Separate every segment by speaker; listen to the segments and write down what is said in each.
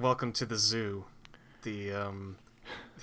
Speaker 1: welcome to the zoo, the um,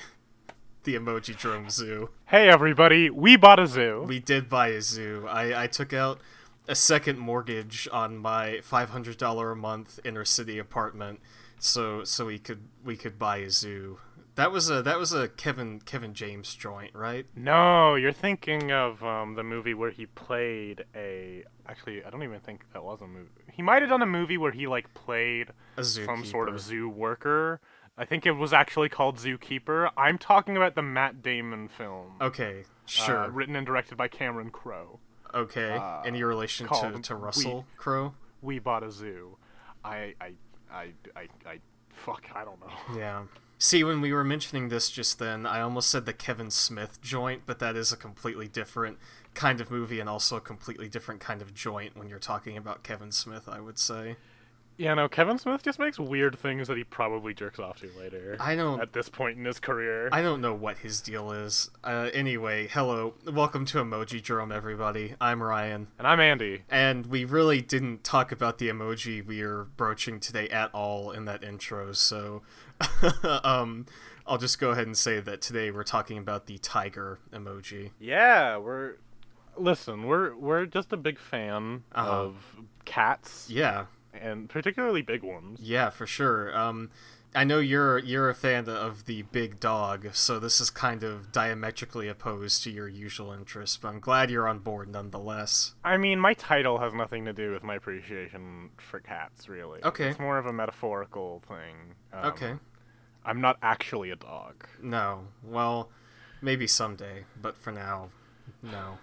Speaker 1: the Emojidrome zoo.
Speaker 2: Hey everybody, we bought a zoo.
Speaker 1: We did buy a zoo. I I took out a second mortgage on my five hundred dollar a month inner city apartment, so so we could we could buy a zoo. That was a that was a Kevin Kevin James joint, right?
Speaker 2: no, you're thinking of um, the movie where he played a. Actually, I don't even think that was a movie. He might have done a movie where he like played some sort of zoo worker. I think it was actually called Zookeeper. I'm talking about the Matt Damon film.
Speaker 1: Okay,
Speaker 2: uh,
Speaker 1: sure.
Speaker 2: written and directed by Cameron Crowe.
Speaker 1: okay.
Speaker 2: uh,
Speaker 1: Any relation to, to Russell Crowe?
Speaker 2: We bought a zoo. I I I I, I fuck. I don't know.
Speaker 1: Yeah. See, when we were mentioning this just then, I almost said the Kevin Smith joint, but that is a completely different kind of movie and also a completely different kind of joint when you're talking about Kevin Smith, I would say.
Speaker 2: Yeah, no. Kevin Smith just makes weird things that he probably jerks off to later.
Speaker 1: I don't
Speaker 2: At this point in his career.
Speaker 1: I don't know what his deal is. Uh, anyway, hello. Welcome to Emojidrome, everybody. I'm Ryan.
Speaker 2: And I'm Andi.
Speaker 1: And we really didn't talk about the emoji we are broaching today at all in that intro, so um, I'll just go ahead and say that today we're talking about the tiger emoji.
Speaker 2: Yeah, we're listen, we're we're just a big fan
Speaker 1: Uh-huh.
Speaker 2: of cats
Speaker 1: Yeah,
Speaker 2: and particularly big ones.
Speaker 1: yeah, for sure. Um, I know you're you're a fan of the big dog, so this is kind of diametrically opposed to your usual interests, but I'm glad you're on board nonetheless.
Speaker 2: I mean, my title has nothing to do with my appreciation for cats, really.
Speaker 1: Okay.
Speaker 2: It's more of a metaphorical thing. Um,
Speaker 1: Okay.
Speaker 2: I'm not actually a dog.
Speaker 1: No, well, maybe someday, but for now, no.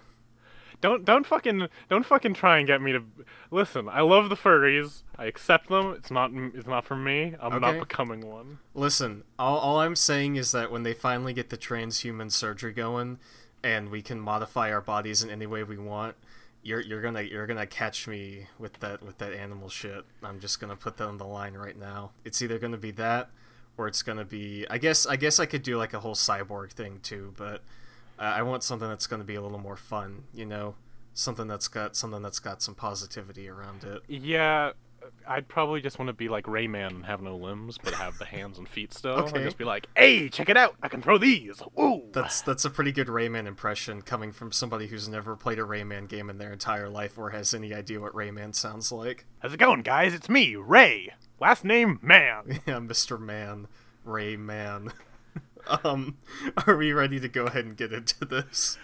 Speaker 2: Don't don't fucking don't fucking try and get me to listen. I love the furries. I accept them. It's not it's not for me. I'm
Speaker 1: Okay.
Speaker 2: not becoming one.
Speaker 1: Listen, all, all I'm saying is that when they finally get the transhuman surgery going, and we can modify our bodies in any way we want, you're you're gonna you're gonna catch me with that with that animal shit. I'm just gonna put that on the line right now. It's either gonna be that, or it's gonna be. I guess I guess I could do like a whole cyborg thing too, but uh, I want something that's gonna be a little more fun. You know, something that's got something that's got some positivity around it.
Speaker 2: Yeah, I'd probably just want to be like Rayman and have no limbs, but have the hands and feet still.
Speaker 1: Okay.
Speaker 2: And just be like, hey, check it out. I can throw these. Ooh.
Speaker 1: That's that's a pretty good Rayman impression coming from somebody who's never played a Rayman game in their entire life or has any idea what Rayman sounds like.
Speaker 2: How's it going, guys? It's me, Ray. Last name, Man.
Speaker 1: Yeah, Mr. Man, Rayman. Um, are we ready to go ahead and get into this?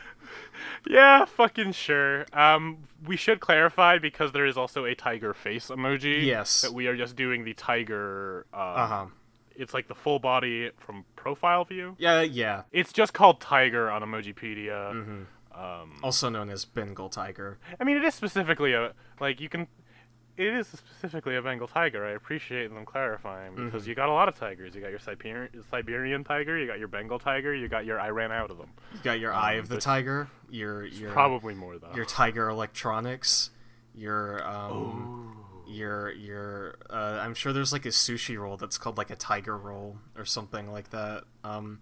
Speaker 2: yeah, fucking sure. Um, we should clarify because there is also a tiger face emoji.
Speaker 1: Yes.
Speaker 2: That we are just doing the tiger. Um,
Speaker 1: Uh huh.
Speaker 2: It's like the full body from profile view.
Speaker 1: Yeah, yeah.
Speaker 2: It's just called tiger on Emojipedia.
Speaker 1: hmm
Speaker 2: Um,
Speaker 1: Also known as Bengal tiger.
Speaker 2: I mean, it is specifically a like you can. It is specifically a Bengal tiger. I appreciate them clarifying because you got a lot of tigers. You got your Siberian Siberian tiger. You got your Bengal tiger. You got your I ran out of them.
Speaker 1: You got your Eye
Speaker 2: Um,
Speaker 1: of the Tiger. Your your
Speaker 2: Probably more though.
Speaker 1: your Tiger Electronics. Your um. your your uh, I'm sure there's like a sushi roll that's called like a tiger roll or something like that. Um,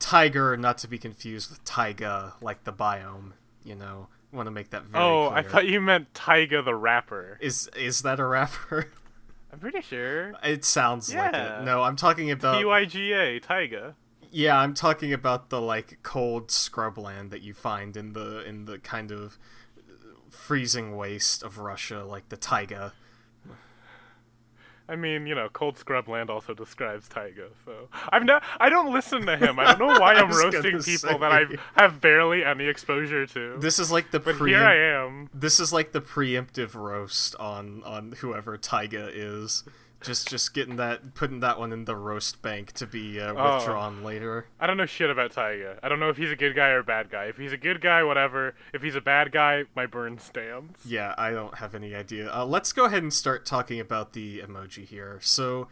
Speaker 1: tiger, not to be confused with taiga, like the biome. You know, want to make that very
Speaker 2: oh,
Speaker 1: clear.
Speaker 2: I thought you meant Tyga the rapper.
Speaker 1: is is that a rapper?
Speaker 2: I'm pretty sure.
Speaker 1: it sounds like
Speaker 2: Yeah.
Speaker 1: it. No, I'm talking about
Speaker 2: T Y G A Tyga.
Speaker 1: yeah, I'm talking about the like cold scrubland that you find in the in the kind of freezing waste of Russia, like the taiga.
Speaker 2: I mean, you know, Cold Scrubland also describes Tyga, so I'm not. I don't listen to him. I don't know why I'm roasting people that. I have barely any exposure to.
Speaker 1: This is like the
Speaker 2: but
Speaker 1: pre
Speaker 2: here I am.
Speaker 1: This is like the preemptive roast on on whoever Tyga is. Just just getting that putting that one in the roast bank to be uh,
Speaker 2: Oh.
Speaker 1: withdrawn later.
Speaker 2: I don't know shit about Tyga. I don't know if he's a good guy or a bad guy. If he's a good guy, whatever. If he's a bad guy, my burn stands.
Speaker 1: Yeah, I don't have any idea. Uh, let's go ahead and start talking about the emoji here. So,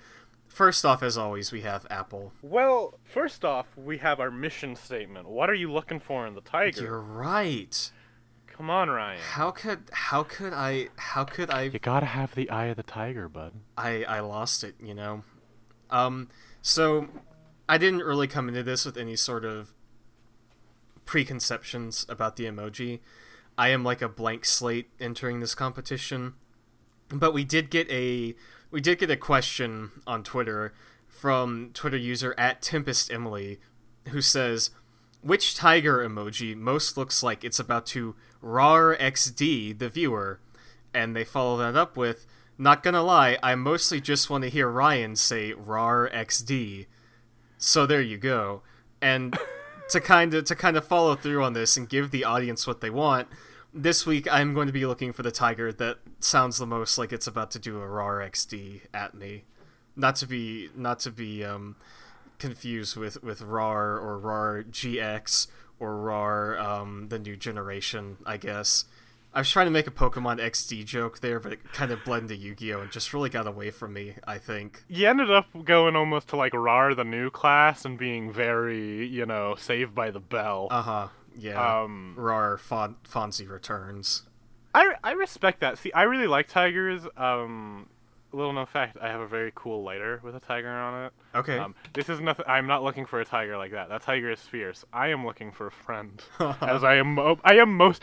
Speaker 1: first off, as always, we have Apple.
Speaker 2: Well, first off, we have our mission statement. What are you looking for in the tiger?
Speaker 1: You're right.
Speaker 2: Come on, Ryan.
Speaker 1: How could how could I how could I
Speaker 2: You gotta have the eye of the tiger, bud.
Speaker 1: I I lost it, you know. Um, so I didn't really come into this with any sort of preconceptions about the emoji. I am like a blank slate entering this competition. but we did get a we did get a question on Twitter from Twitter user at Tempest Emily, who says, "Which tiger emoji most looks like it's about to rawr XD the viewer?" And they follow that up with, "Not gonna lie, I mostly just want to hear Ryan say rawr XD." So there you go, and. to kind of to kind of follow through on this and give the audience what they want, this week I'm going to be looking for the tiger that sounds the most like it's about to do a rawr XD at me. Not to be not to be um, confused with with RAR or RAR GX or RAR um, the new generation, I guess. I was trying to make a Pokemon XD joke there, but it kind of blended into Yu-Gi-Oh and just really got away from me. I think.
Speaker 2: You ended up going almost to like RAR the new class and being very, you know, saved by the bell.
Speaker 1: Uh huh. Yeah.
Speaker 2: Um,
Speaker 1: RAR Fon- Fonzie returns.
Speaker 2: I I respect that. See, I really like tigers. Um, little known fact: I have a very cool lighter with a tiger on it.
Speaker 1: Okay.
Speaker 2: Um, this is nothing. I'm not looking for a tiger like that. That tiger is fierce. I am looking for a friend, as I am. I am most.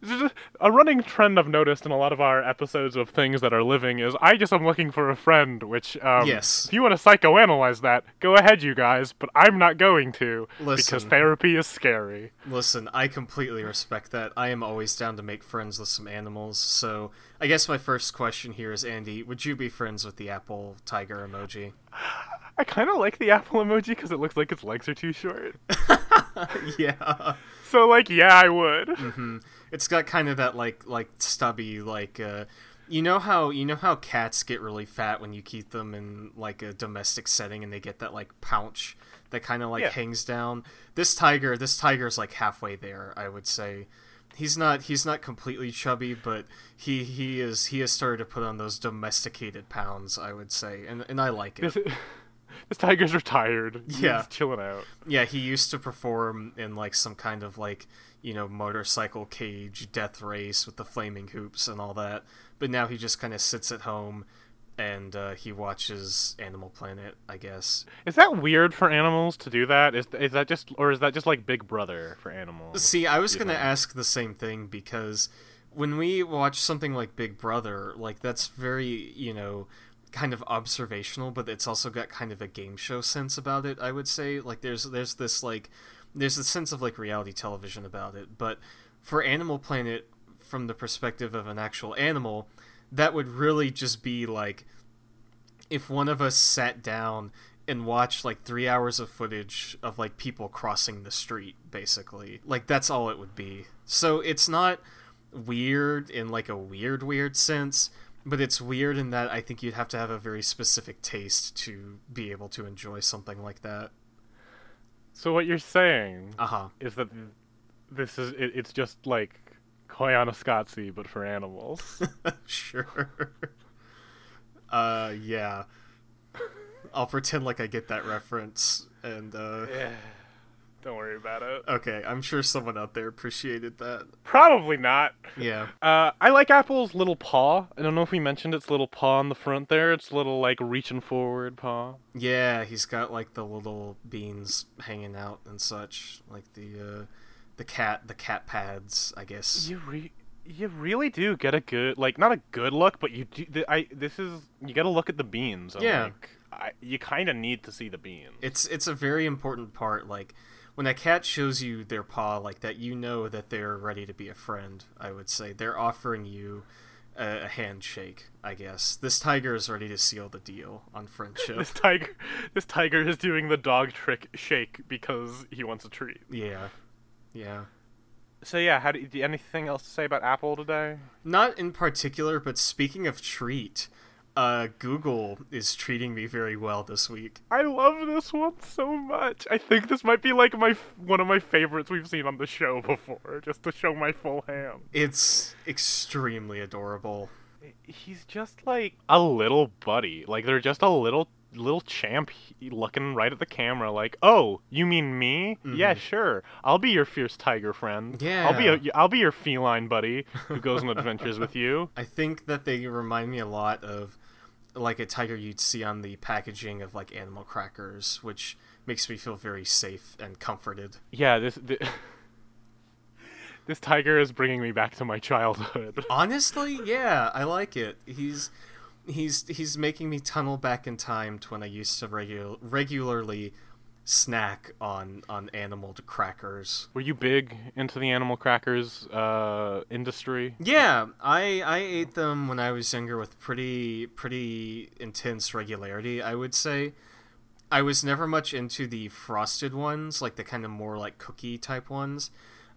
Speaker 2: this is A running trend I've noticed in a lot of our episodes of things that are living is I just am looking for a friend. Which, um,
Speaker 1: Yes.
Speaker 2: if you want to psychoanalyze that, go ahead, you guys. But I'm not going to because therapy is scary.
Speaker 1: Listen, I completely respect that. I am always down to make friends with some animals. So, I guess my first question here is Andi, would you be friends with the apple tiger emoji?
Speaker 2: I kind of like the apple emoji because it looks like its legs are too short.
Speaker 1: yeah.
Speaker 2: So, like, yeah, I would.
Speaker 1: Mm-hmm. It's got kind of that like like stubby like uh you know how you know how cats get really fat when you keep them in like a domestic setting and they get that like pouch that kind of like
Speaker 2: Yeah.
Speaker 1: hangs down. This tiger, this tiger's like halfway there, I would say. He's not he's not completely chubby, but he he is he has started to put on those domesticated pounds, I would say. And and I like it.
Speaker 2: This, tiger's retired.
Speaker 1: Yeah.
Speaker 2: He's chilling out.
Speaker 1: Yeah, he used to perform in like some kind of like, you know, motorcycle cage death race with the flaming hoops and all that. But now he just kind of sits at home and uh, he watches Animal Planet, I guess.
Speaker 2: Is that weird for animals to do that? Is is that just or is that just like Big Brother for animals?
Speaker 1: See, I was going to
Speaker 2: think?
Speaker 1: ask the same thing because when we watch something like Big Brother, like that's very, you know, kind of observational, but it's also got kind of a game show sense about it, I would say. Like there's there's this like there's a sense of like reality television about it, but for Animal Planet from the perspective of an actual animal, that would really just be like if one of us sat down and watched like three hours of footage of like people crossing the street basically. Like that's all it would be. So it's not weird in like a weird weird sense but it's weird in that i think you'd have to have a very specific taste to be able to enjoy something like that
Speaker 2: So what you're saying
Speaker 1: uh-huh
Speaker 2: is that this is it, it's just like Koyaanisqatsi but for animals.
Speaker 1: sure uh yeah i'll pretend like i get that reference and uh
Speaker 2: yeah. Don't worry about it.
Speaker 1: okay i'm sure someone out there appreciated that
Speaker 2: Probably not.
Speaker 1: yeah
Speaker 2: Uh, I like Apple's little paw. I don't know if we mentioned its little paw on the front there. It's little like reaching forward paw.
Speaker 1: Yeah, he's got like the little beans hanging out and such, like the uh, the cat the cat pads, I guess.
Speaker 2: You re- you really do get a good like not a good look, but you do. th- I this is you got to look at the beans. and,
Speaker 1: Yeah.
Speaker 2: like, I, you kind of need to see the beans.
Speaker 1: It's it's a very important part. Like when a cat shows you their paw like that, you know that they're ready to be a friend. I would say they're offering you a, a handshake. I guess this tiger is ready to seal the deal on friendship.
Speaker 2: This tiger, this tiger is doing the dog trick shake because he wants a treat.
Speaker 1: yeah, yeah.
Speaker 2: So yeah, how do you, do anything else to say about Apple today?
Speaker 1: Not in particular, but speaking of treat, uh, Google is treating me very well this week.
Speaker 2: I love this one so much. I think this might be like my one of my favorites we've seen on the show before, just to show my full hand.
Speaker 1: It's extremely adorable.
Speaker 2: He's just like a little buddy. Like they're just a little little champ looking right at the camera like, "Oh, you mean me? Yeah, sure. I'll be your fierce tiger friend. Yeah, I'll be a, I'll be your feline buddy who goes on adventures with you."
Speaker 1: I think that they remind me a lot of like a tiger you'd see on the packaging of like animal crackers, which makes me feel very safe and comforted.
Speaker 2: Yeah, this th- This tiger is bringing me back to my childhood.
Speaker 1: Honestly, yeah, I like it. He's he's he's making me tunnel back in time to when I used to regu- regularly snack on on animal crackers.
Speaker 2: Were you big into the animal crackers uh, industry?
Speaker 1: Yeah, I I ate them when I was younger with pretty pretty intense regularity. I would say. I was never much into the frosted ones, like the kind of more like cookie type ones.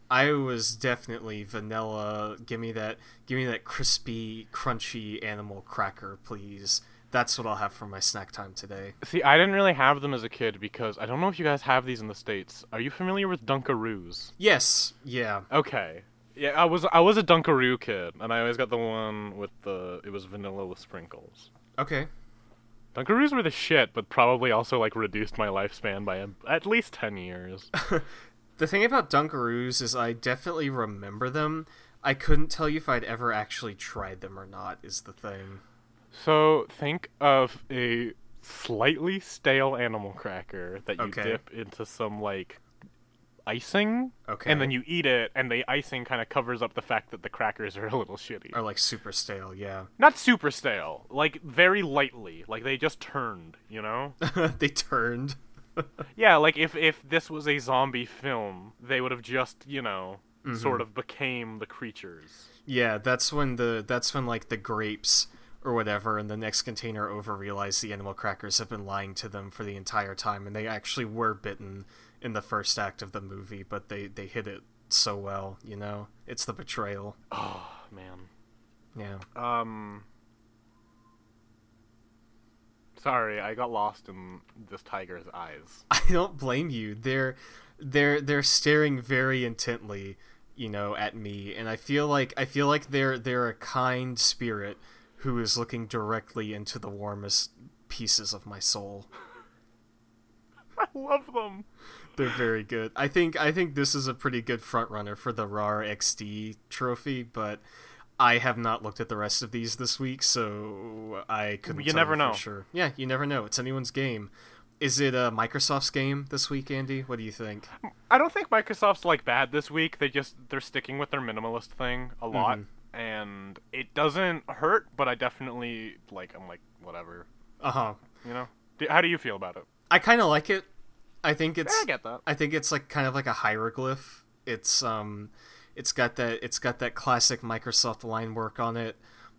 Speaker 1: I was definitely vanilla. Give me that. Give me that crispy, crunchy animal cracker, please. That's what I'll have for my snack time today.
Speaker 2: See, I didn't really have them as a kid because I don't know if you guys have these in the states. Are you familiar with Dunkaroos?
Speaker 1: Yes. Yeah.
Speaker 2: Okay. Yeah, I was I was a Dunkaroo kid, and I always got the one with the it was vanilla with sprinkles.
Speaker 1: Okay.
Speaker 2: Dunkaroos were the shit, but probably also like reduced my lifespan by a, at least ten years.
Speaker 1: The thing about Dunkaroos is I definitely remember them. I couldn't tell you if I'd ever actually tried them or not. Is the thing.
Speaker 2: So think of a slightly stale animal cracker that you
Speaker 1: Okay.
Speaker 2: dip into some like icing,
Speaker 1: Okay.
Speaker 2: and then you eat it, and the icing kind of covers up the fact that the crackers are a little shitty.
Speaker 1: Or like super stale. Yeah.
Speaker 2: Not super stale, like very lightly, like they just turned, you know?
Speaker 1: they turned.
Speaker 2: yeah, like if if this was a zombie film, they would have just, you know, mm-hmm. sort of became the creatures.
Speaker 1: Yeah, that's when the that's when like the grapes or whatever and the next container over realize the animal crackers have been lying to them for the entire time and they actually were bitten in the first act of the movie, but they they hit it so well, you know? It's the betrayal.
Speaker 2: Oh, man.
Speaker 1: Yeah.
Speaker 2: Um Sorry, I got lost in this tiger's eyes.
Speaker 1: I don't blame you. They're they're they're staring very intently, you know, at me, and I feel like I feel like they're they're a kind spirit who is looking directly into the warmest pieces of my soul.
Speaker 2: I love them.
Speaker 1: They're very good. I think I think this is a pretty good front runner for the RAR XD trophy, but I have not looked at the rest of these this week, so I couldn't.
Speaker 2: You never know.
Speaker 1: Sure. Yeah, you never know. It's anyone's game. Is it uh, Microsoft's game this week, Andi? What do you think?
Speaker 2: I don't think Microsoft's like bad this week. They just they're sticking with their minimalist thing a lot,
Speaker 1: Mm-hmm.
Speaker 2: And it doesn't hurt. But I definitely like. I'm like whatever.
Speaker 1: Uh huh.
Speaker 2: You know. D- How do you feel about it?
Speaker 1: I kind of like it. I think it's.
Speaker 2: I get that.
Speaker 1: I think it's like kind of like a hieroglyph. It's um, it's got that it's got that classic Microsoft line work on it.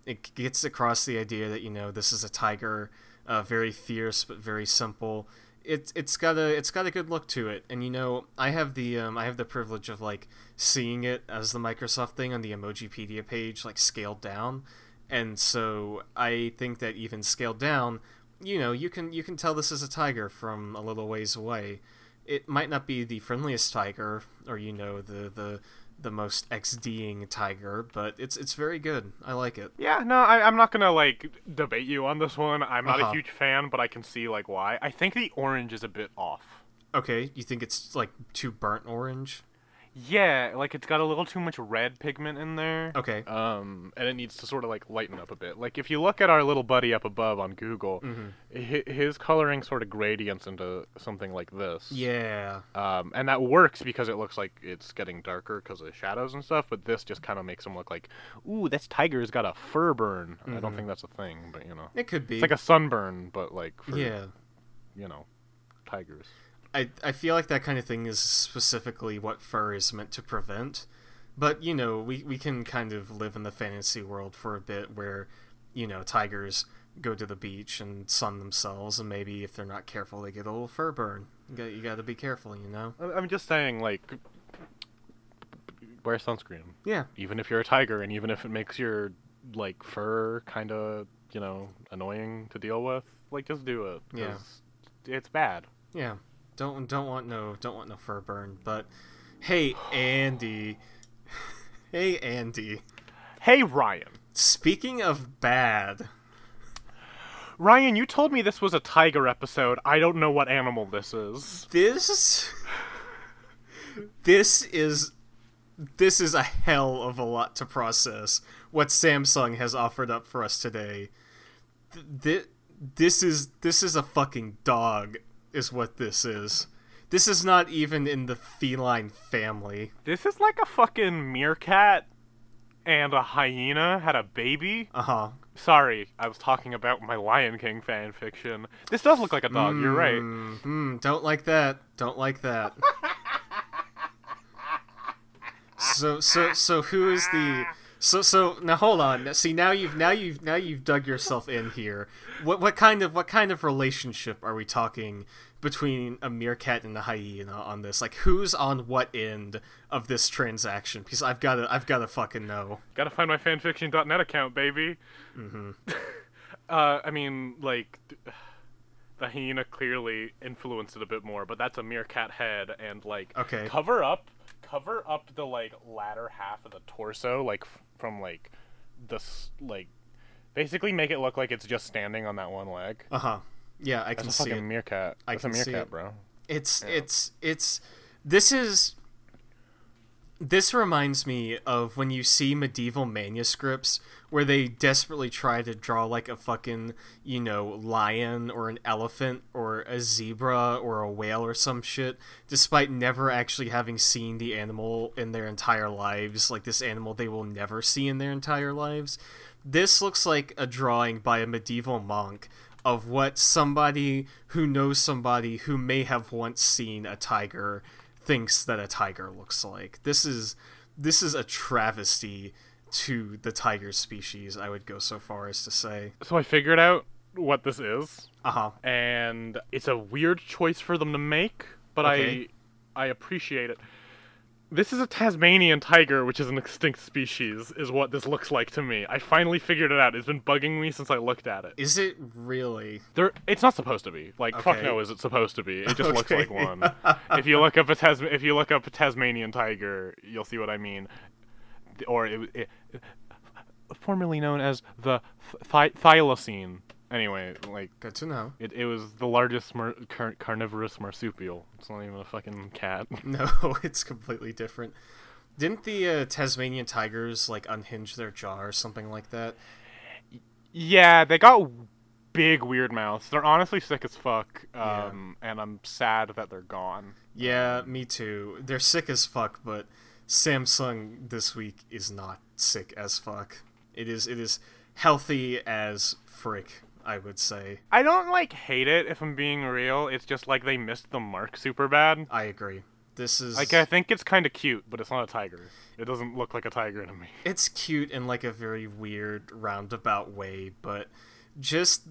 Speaker 1: It gets across the idea that you know this is a tiger, uh, very fierce but very simple. It's it's got a it's got a good look to it, and you know I have the um, I have the privilege of like seeing it as the Microsoft thing on the Emojipedia page, like scaled down, and so I think that even scaled down, you know, you can you can tell this is a tiger from a little ways away. It might not be the friendliest tiger, or you know, the the the most XDing tiger, but it's it's very good. I like it.
Speaker 2: Yeah, no, I, I'm not gonna like debate you on this one. I'm not
Speaker 1: Uh-huh.
Speaker 2: a huge fan, but I can see like why. I think the orange is a bit off.
Speaker 1: Okay, you think it's like too burnt orange?
Speaker 2: Yeah, like it's got a little too much red pigment in there.
Speaker 1: Okay.
Speaker 2: Um, and it needs to sort of like lighten up a bit. Like if you look at our little buddy up above on Google, hi his coloring sort of gradients into something like this.
Speaker 1: Yeah.
Speaker 2: Um, and that works because it looks like it's getting darker because of the shadows and stuff. But this just kind of makes him look like, ooh, this tiger's got a fur burn. I don't think that's a thing, but you know,
Speaker 1: It could be.
Speaker 2: it's like a sunburn, but like for
Speaker 1: yeah.
Speaker 2: you know, tigers.
Speaker 1: I, I feel like that kind of thing is specifically what fur is meant to prevent. But, you know, we, we can kind of live in the fantasy world for a bit where, you know, tigers go to the beach and sun themselves, and maybe if they're not careful, they get a little fur burn. You got, you got to be careful, you know?
Speaker 2: I'm just saying, like, wear sunscreen.
Speaker 1: Yeah.
Speaker 2: even if you're a tiger and even if it makes your like fur kind of you know annoying to deal with like just do it
Speaker 1: Yeah.
Speaker 2: it's bad
Speaker 1: Yeah. Don't don't want no don't want no fur burn. But hey, Andi. hey, Andi.
Speaker 2: hey ryan
Speaker 1: Speaking of bad,
Speaker 2: ryan you told me this was a tiger episode i don't know what animal this is
Speaker 1: this this is this is a hell of a lot to process what Samsung has offered up for us today. Th- thi- this is this is a fucking dog is what this is. this is not even in the feline family.
Speaker 2: This is like a fucking meerkat and a hyena had a baby.
Speaker 1: Uh huh.
Speaker 2: Sorry, I was talking about my Lion King fan fiction. This does look like a dog. You're right.
Speaker 1: Mm, don't like that. Don't like that. so so so who is the so so now hold on. See now you've now you've now you've dug yourself in here. What what kind of what kind of relationship are we talking between a meerkat and a hyena on this? Like who's on what end of this transaction? Because I've got to I've got to fucking know.
Speaker 2: Gotta find my fanfiction.net account, baby.
Speaker 1: Mm-hmm.
Speaker 2: uh, I mean, like, the hyena clearly influenced it a bit more, but that's a meerkat head, and like,
Speaker 1: Okay.
Speaker 2: cover up, cover up the like latter half of the torso, like f- from like this, like, basically make it look like it's just standing on that one leg.
Speaker 1: Uh huh. Yeah, I can
Speaker 2: That's a
Speaker 1: see
Speaker 2: fucking
Speaker 1: it.
Speaker 2: meerkat.
Speaker 1: I
Speaker 2: That's
Speaker 1: can
Speaker 2: a
Speaker 1: see
Speaker 2: meerkat,
Speaker 1: it.
Speaker 2: bro.
Speaker 1: It's
Speaker 2: Yeah.
Speaker 1: it's it's this is this reminds me of when you see medieval manuscripts where they desperately try to draw like a fucking, you know, lion or an elephant or a zebra or a whale or some shit, despite never actually having seen the animal in their entire lives, like this animal they will never see in their entire lives. This looks like a drawing by a medieval monk of what somebody who knows somebody who may have once seen a tiger thinks that a tiger looks like. This is this is a travesty to the tiger species, I would go so far as to say.
Speaker 2: So I figured out what this is.
Speaker 1: Uh-huh.
Speaker 2: and it's a weird choice for them to make, but
Speaker 1: Okay.
Speaker 2: I I appreciate it. This is a Tasmanian tiger, which is an extinct species, is what this looks like to me. I finally figured it out. It's been bugging me since I looked at it.
Speaker 1: Is it really?
Speaker 2: There, it's not supposed to be. Like, fuck no, is it supposed to be? It just looks like one. if you look up a Tas, if you look up a Tasmanian tiger, you'll see what I mean. Or it, it, formerly known as the th- thylacine. Anyway, like
Speaker 1: Good to know.
Speaker 2: it, it was the largest mar- car- carnivorous marsupial. It's not even a fucking cat.
Speaker 1: No, it's completely different. Didn't the uh, Tasmanian tigers like unhinge their jaw or something like that?
Speaker 2: yeah, they got big weird mouths. They're honestly sick as fuck.
Speaker 1: Yeah.
Speaker 2: Um, and I'm sad that they're gone.
Speaker 1: Yeah, me too. They're sick as fuck, but Samsung this week is not sick as fuck. It is it is healthy as frick, I would say.
Speaker 2: I don't like hate it if I'm being real. It's just like they missed the mark super bad.
Speaker 1: I agree. This is
Speaker 2: Like I think it's kind of cute, but it's not a tiger. It doesn't look like a tiger to me.
Speaker 1: it's cute in like a very weird roundabout way, but just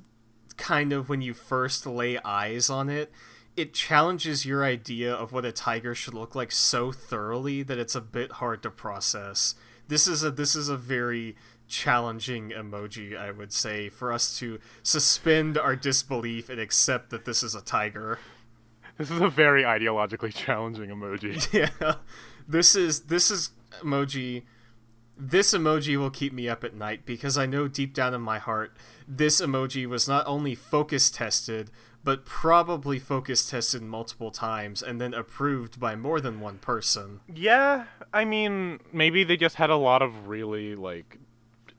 Speaker 1: kind of when you first lay eyes on it, it challenges your idea of what a tiger should look like so thoroughly that it's a bit hard to process. This is a this is a very challenging emoji, I would say, for us to suspend our disbelief and accept that this is a tiger.
Speaker 2: This is a very ideologically challenging emoji.
Speaker 1: yeah this is this is emoji this emoji will keep me up at night because i know deep down in my heart this emoji was not only focus tested but probably focus tested multiple times and then approved by more than one person
Speaker 2: Yeah, I mean, maybe they just had a lot of really like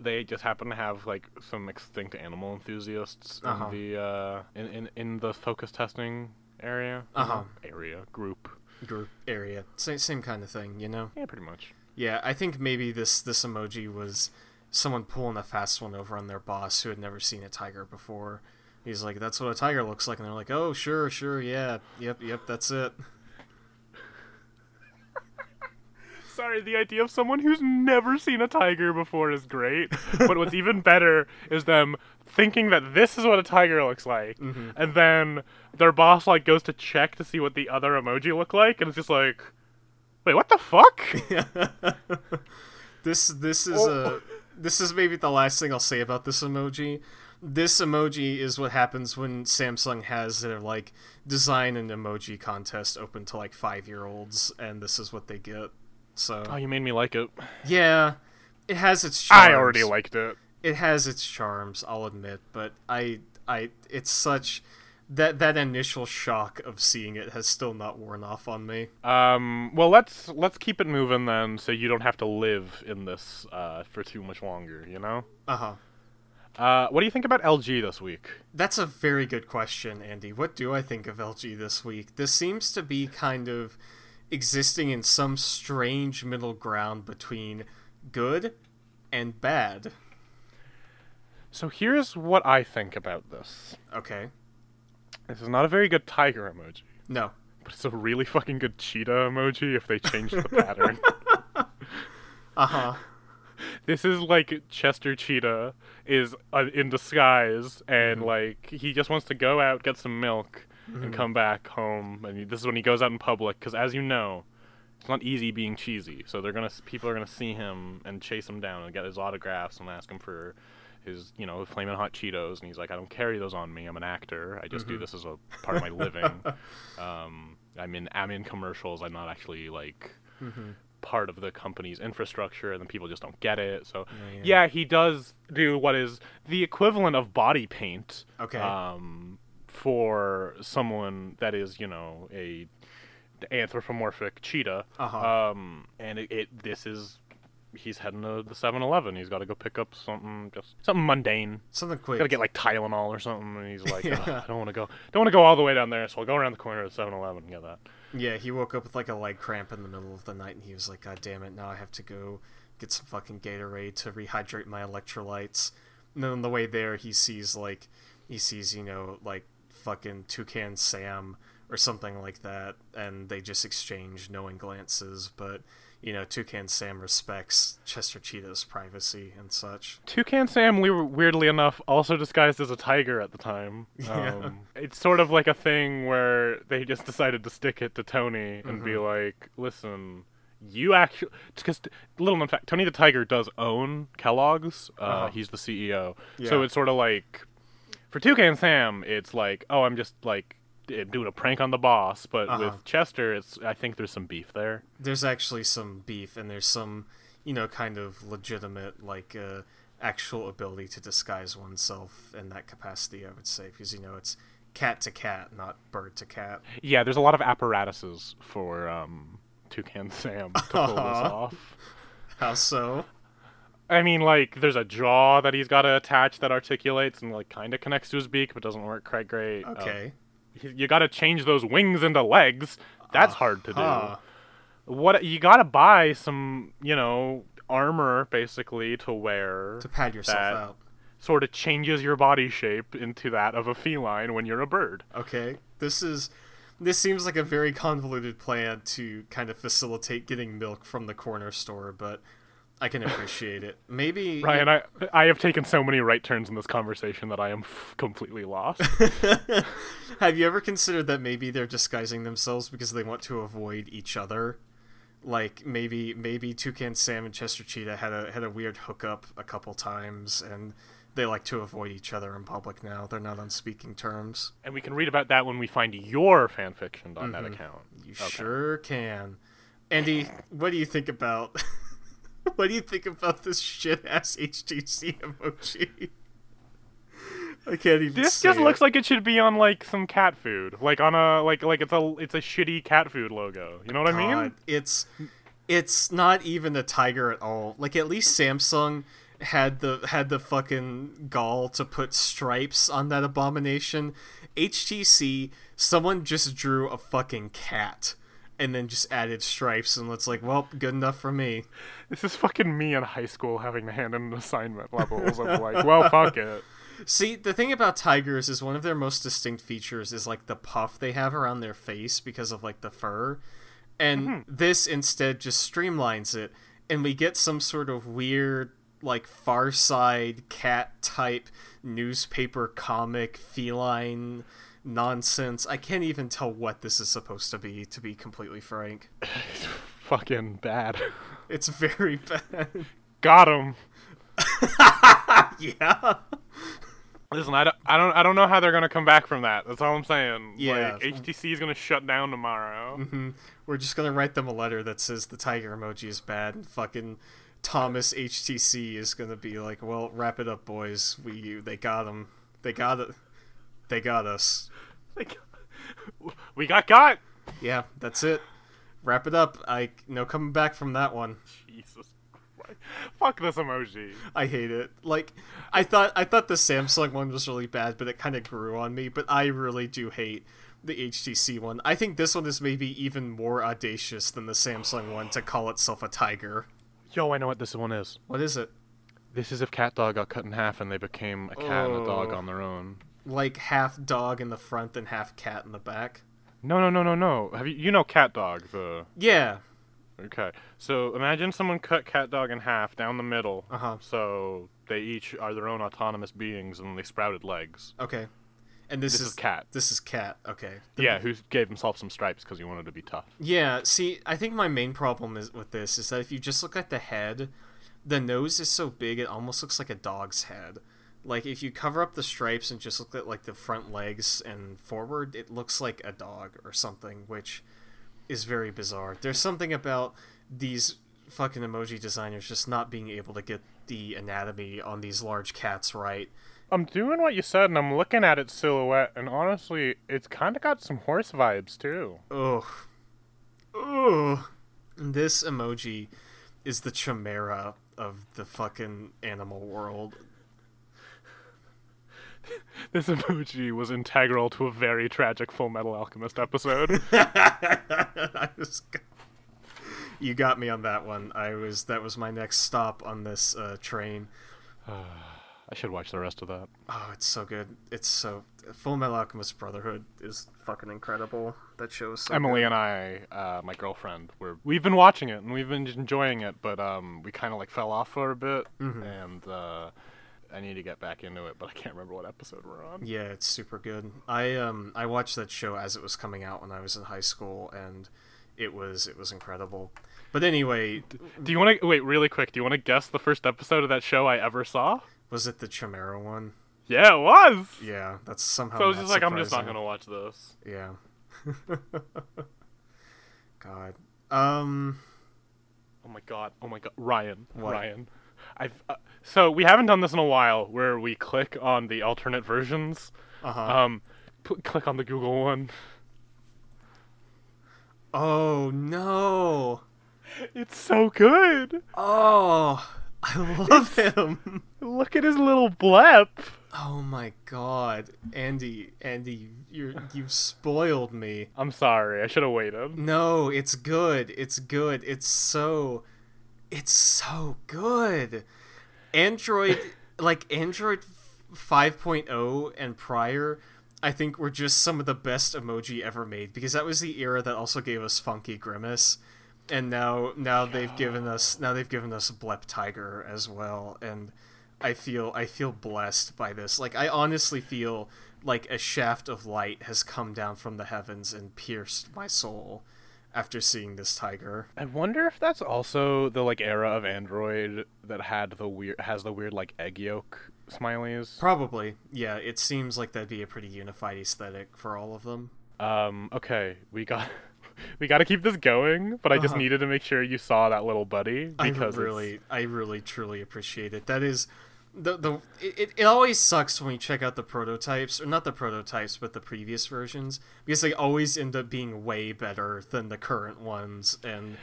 Speaker 2: they just happen to have like some extinct animal enthusiasts
Speaker 1: Uh-huh.
Speaker 2: in the uh in, in in the focus testing area.
Speaker 1: Uh-huh.
Speaker 2: Area group.
Speaker 1: group area same, same kind of thing you know
Speaker 2: Yeah, pretty much.
Speaker 1: yeah i think maybe this this emoji was someone pulling a fast one over on their boss who had never seen a tiger before he's like that's what a tiger looks like and they're like oh sure sure yeah yep yep that's it
Speaker 2: Sorry, the idea of someone who's never seen a tiger before is great. but what's even better is them thinking that this is what a tiger looks like,
Speaker 1: Mm-hmm.
Speaker 2: and then their boss like goes to check to see what the other emoji look like, and it's just like, wait, what the fuck?
Speaker 1: this this is
Speaker 2: Oh.
Speaker 1: a this is maybe the last thing I'll say about this emoji. This emoji is what happens when Samsung has their like design an emoji contest open to like five year olds, and this is what they get. So
Speaker 2: oh, you made me like it.
Speaker 1: yeah, it has its charms.
Speaker 2: I already liked it.
Speaker 1: it has its charms. I'll admit, but I I it's such that that initial shock of seeing it has still not worn off on me.
Speaker 2: Um, well, let's let's keep it moving then, so you don't have to live in this uh, for too much longer. You know.
Speaker 1: Uh huh.
Speaker 2: Uh, what do you think about LG this week?
Speaker 1: That's a very good question, Andi. What do I think of LG this week? This seems to be kind of existing in some strange middle ground between good and bad.
Speaker 2: So here's what I think about this.
Speaker 1: Okay.
Speaker 2: This is not a very good tiger emoji,
Speaker 1: No.
Speaker 2: but it's a really fucking good cheetah emoji if they change the pattern.
Speaker 1: Uh huh.
Speaker 2: this is like Chester Cheetah is uh, in disguise and like he just wants to go out get some milk and come back home and this is when he goes out in public because as you know it's not easy being cheesy. So they're gonna people are gonna see him and chase him down and get his autographs and ask him for his you know flaming hot cheetos and he's like i don't carry those on me. I'm an actor. I just do this as a part of my living. Um, i'm in i'm in commercials. I'm not actually like part of the company's infrastructure and then people just don't get it. So
Speaker 1: Yeah,
Speaker 2: yeah,
Speaker 1: yeah.
Speaker 2: he does do what is the equivalent of body paint.
Speaker 1: Okay.
Speaker 2: um, for someone that is you know a anthropomorphic cheetah
Speaker 1: Uh-huh.
Speaker 2: um, and it, it this is he's heading to the 7-eleven he's got to go pick up something just something mundane
Speaker 1: Something quick.
Speaker 2: gotta get like Tylenol or something, and he's like,
Speaker 1: Yeah.
Speaker 2: I don't want to go, don't want to go all the way down there, so I'll go around the corner of the 7-Eleven and get that.
Speaker 1: Yeah, he woke up with like a leg cramp in the middle of the night and he was like, God damn it, now I have to go get some fucking Gatorade to rehydrate my electrolytes. And then on the way there, he sees like, he sees, you know, like fucking Toucan Sam or something like that. And they just exchange knowing glances. But, you know, Toucan Sam respects Chester Cheetah's privacy and such.
Speaker 2: Toucan Sam, we- weirdly enough, also disguised as a tiger at the time.
Speaker 1: Yeah.
Speaker 2: Um, it's sort of like a thing where they just decided to stick it to Tony and be like, listen, you actually. Because, little known fact, Tony the Tiger does own Kellogg's. Uh,
Speaker 1: Uh-huh.
Speaker 2: He's the CEO. So it's sort of like. For Toucan Sam, it's like, oh, I'm just like eh, doing a prank on the boss. But
Speaker 1: Uh-huh.
Speaker 2: with Chester, it's I think there's some beef there.
Speaker 1: there's actually some beef and there's some you know kind of legitimate like uh, actual ability to disguise oneself in that capacity i would say because you know it's cat to cat not bird to cat
Speaker 2: Yeah, there's a lot of apparatuses for um, Toucan Sam to pull this off.
Speaker 1: how so
Speaker 2: I mean, like, there's a jaw that he's got to attach that articulates and like kind of connects to his beak, but doesn't work quite great. Um,
Speaker 1: okay
Speaker 2: you got to change those wings into legs. That's hard to do. What you got to buy some, you know, armor basically to wear.
Speaker 1: to pad yourself
Speaker 2: that
Speaker 1: out
Speaker 2: Sort of changes your body shape into that of a feline when you're a bird.
Speaker 1: okay this is this seems like a very convoluted plan to kind of facilitate getting milk from the corner store but i can appreciate it maybe
Speaker 2: Ryan, I I have taken so many right turns in this conversation that I am f- completely lost.
Speaker 1: Have you ever considered that maybe they're disguising themselves because they want to avoid each other? Like maybe maybe Toucan Sam and Chester Cheetah had a had a weird hookup a couple times and they like to avoid each other in public now. They're not on speaking terms.
Speaker 2: and we can read about that when we find your fan fiction on that mm-hmm. account.
Speaker 1: You
Speaker 2: Okay.
Speaker 1: sure can. Andi, what do you think about what do you think about this shit ass HTC emoji? I can't even
Speaker 2: This just looks like it should be on like some cat food, like on a like like it's a it's a shitty cat food logo. You know what I mean?
Speaker 1: It's it's not even a tiger at all. Like at least Samsung had the had the fucking gall to put stripes on that abomination. HTC, someone just drew a fucking cat and then just added stripes and it's like, well, good enough for me.
Speaker 2: This is fucking me in high school having to hand in an assignment levels of like, well, fuck it.
Speaker 1: See, the thing about tigers is one of their most distinct features is like the puff they have around their face because of like the fur. And mm-hmm. this instead just streamlines it and we get some sort of weird like far side cat type newspaper comic feline nonsense. I can't even tell what this is supposed to be to be completely frank.
Speaker 2: It's Fucking bad.
Speaker 1: It's very bad.
Speaker 2: Got him.
Speaker 1: yeah.
Speaker 2: Listen, I don't, I don't, I don't know how they're gonna come back from that. That's all I'm saying.
Speaker 1: Yeah.
Speaker 2: Like, HTC is gonna shut down tomorrow.
Speaker 1: hmm We're just gonna write them a letter that says the tiger emoji is bad, and fucking Thomas HTC is gonna be like, "Well, wrap it up, boys. We they got them. They got it. They got us.
Speaker 2: Like, we got got.
Speaker 1: Yeah, that's it. Wrap it up. I no coming back from that one.
Speaker 2: Jesus Fuck this emoji.
Speaker 1: I hate it. Like I thought I thought the Samsung one was really bad, but it kind of grew on me, but I really do hate the HTC one. I think this one is maybe even more audacious than the Samsung one to call itself a tiger.
Speaker 2: Yo, I know what this one is.
Speaker 1: What is it?
Speaker 2: This is if cat dog got cut in half and they became a cat and a dog
Speaker 1: Oh.
Speaker 2: on their own.
Speaker 1: Like half dog in the front and half cat in the back.
Speaker 2: No, no, no, no, no. Have you you know cat dog the
Speaker 1: Yeah.
Speaker 2: Okay. So imagine someone cut cat dog in half down the middle.
Speaker 1: Uh-huh.
Speaker 2: So they each are their own autonomous beings and they sprouted legs.
Speaker 1: Okay. And this,
Speaker 2: This
Speaker 1: is,
Speaker 2: is cat.
Speaker 1: This is cat. Okay. The-
Speaker 2: Yeah, who gave himself some stripes because he wanted to be tough.
Speaker 1: Yeah, see, I think my main problem is with this is that if you just look at the head, the nose is so big it almost looks like a dog's head. Like if you cover up the stripes and just look at like the front legs and forward, it looks like a dog or something, which is very bizarre. There's something about these fucking emoji designers just not being able to get the anatomy on these large cats right.
Speaker 2: I'm doing what you said and I'm looking at its silhouette and honestly, it's kind of got some horse vibes too.
Speaker 1: Ugh. Ugh. This emoji is the chimera of the fucking animal world.
Speaker 2: This emoji was integral to a very tragic Full Metal Alchemist episode.
Speaker 1: I was you got me on that one. I was that was my next stop on this uh, train.
Speaker 2: I should watch the rest of that.
Speaker 1: Oh, it's so good. It's so Full Metal Alchemist Brotherhood is fucking incredible. That show is so
Speaker 2: Emily
Speaker 1: good.
Speaker 2: and I, uh, my girlfriend, we're we've been watching it and we've been enjoying it, but um, we kind of like fell off for a bit,
Speaker 1: Mhm.
Speaker 2: and uh, I need to get back into it, but I can't remember what episode we're on.
Speaker 1: Yeah, it's super good. I um I watched that show as it was coming out when I was in high school, and it was it was incredible. But anyway,
Speaker 2: Do you want to wait really quick? Do you want to guess the first episode of that show I ever saw?
Speaker 1: was it the Chimera one?
Speaker 2: Yeah, it was.
Speaker 1: Yeah, that's somehow.
Speaker 2: so I was just like, I'm just not gonna watch this.
Speaker 1: Yeah. God. Um.
Speaker 2: Oh my god. Oh my god. Ryan.
Speaker 1: What?
Speaker 2: Ryan. I've uh, so we haven't done this in a while where we click on the alternate versions.
Speaker 1: Uh huh.
Speaker 2: Um, p- click on the Google one.
Speaker 1: oh no.
Speaker 2: It's so good.
Speaker 1: Oh, I love him.
Speaker 2: Look at his little blep.
Speaker 1: Oh my God, Andi, Andi, you you've spoiled me.
Speaker 2: I'm sorry. I should have waited.
Speaker 1: No, it's good. It's good. It's so it's so good. Android like Android 5.0 and prior I think were just some of the best emoji ever made because that was the era that also gave us Funky Grimace and now now they've given us now they've given us Blep Tiger as well and I feel I feel blessed by this. Like I honestly feel like a shaft of light has come down from the heavens and pierced my soul after seeing this tiger.
Speaker 2: I wonder if that's also the like era of Android that had the weird has the weird like egg yolk smileys.
Speaker 1: Probably. Yeah, it seems like that'd be a pretty unified aesthetic for all of them.
Speaker 2: Um. Okay, we got we got to keep this going, but I just
Speaker 1: Uh-huh.
Speaker 2: needed to make sure you saw that little buddy
Speaker 1: I
Speaker 2: because it's-
Speaker 1: really I really truly appreciate it. That is the the it, it always sucks when you check out the prototypes or not the prototypes but the previous versions because they always end up being way better than the current ones and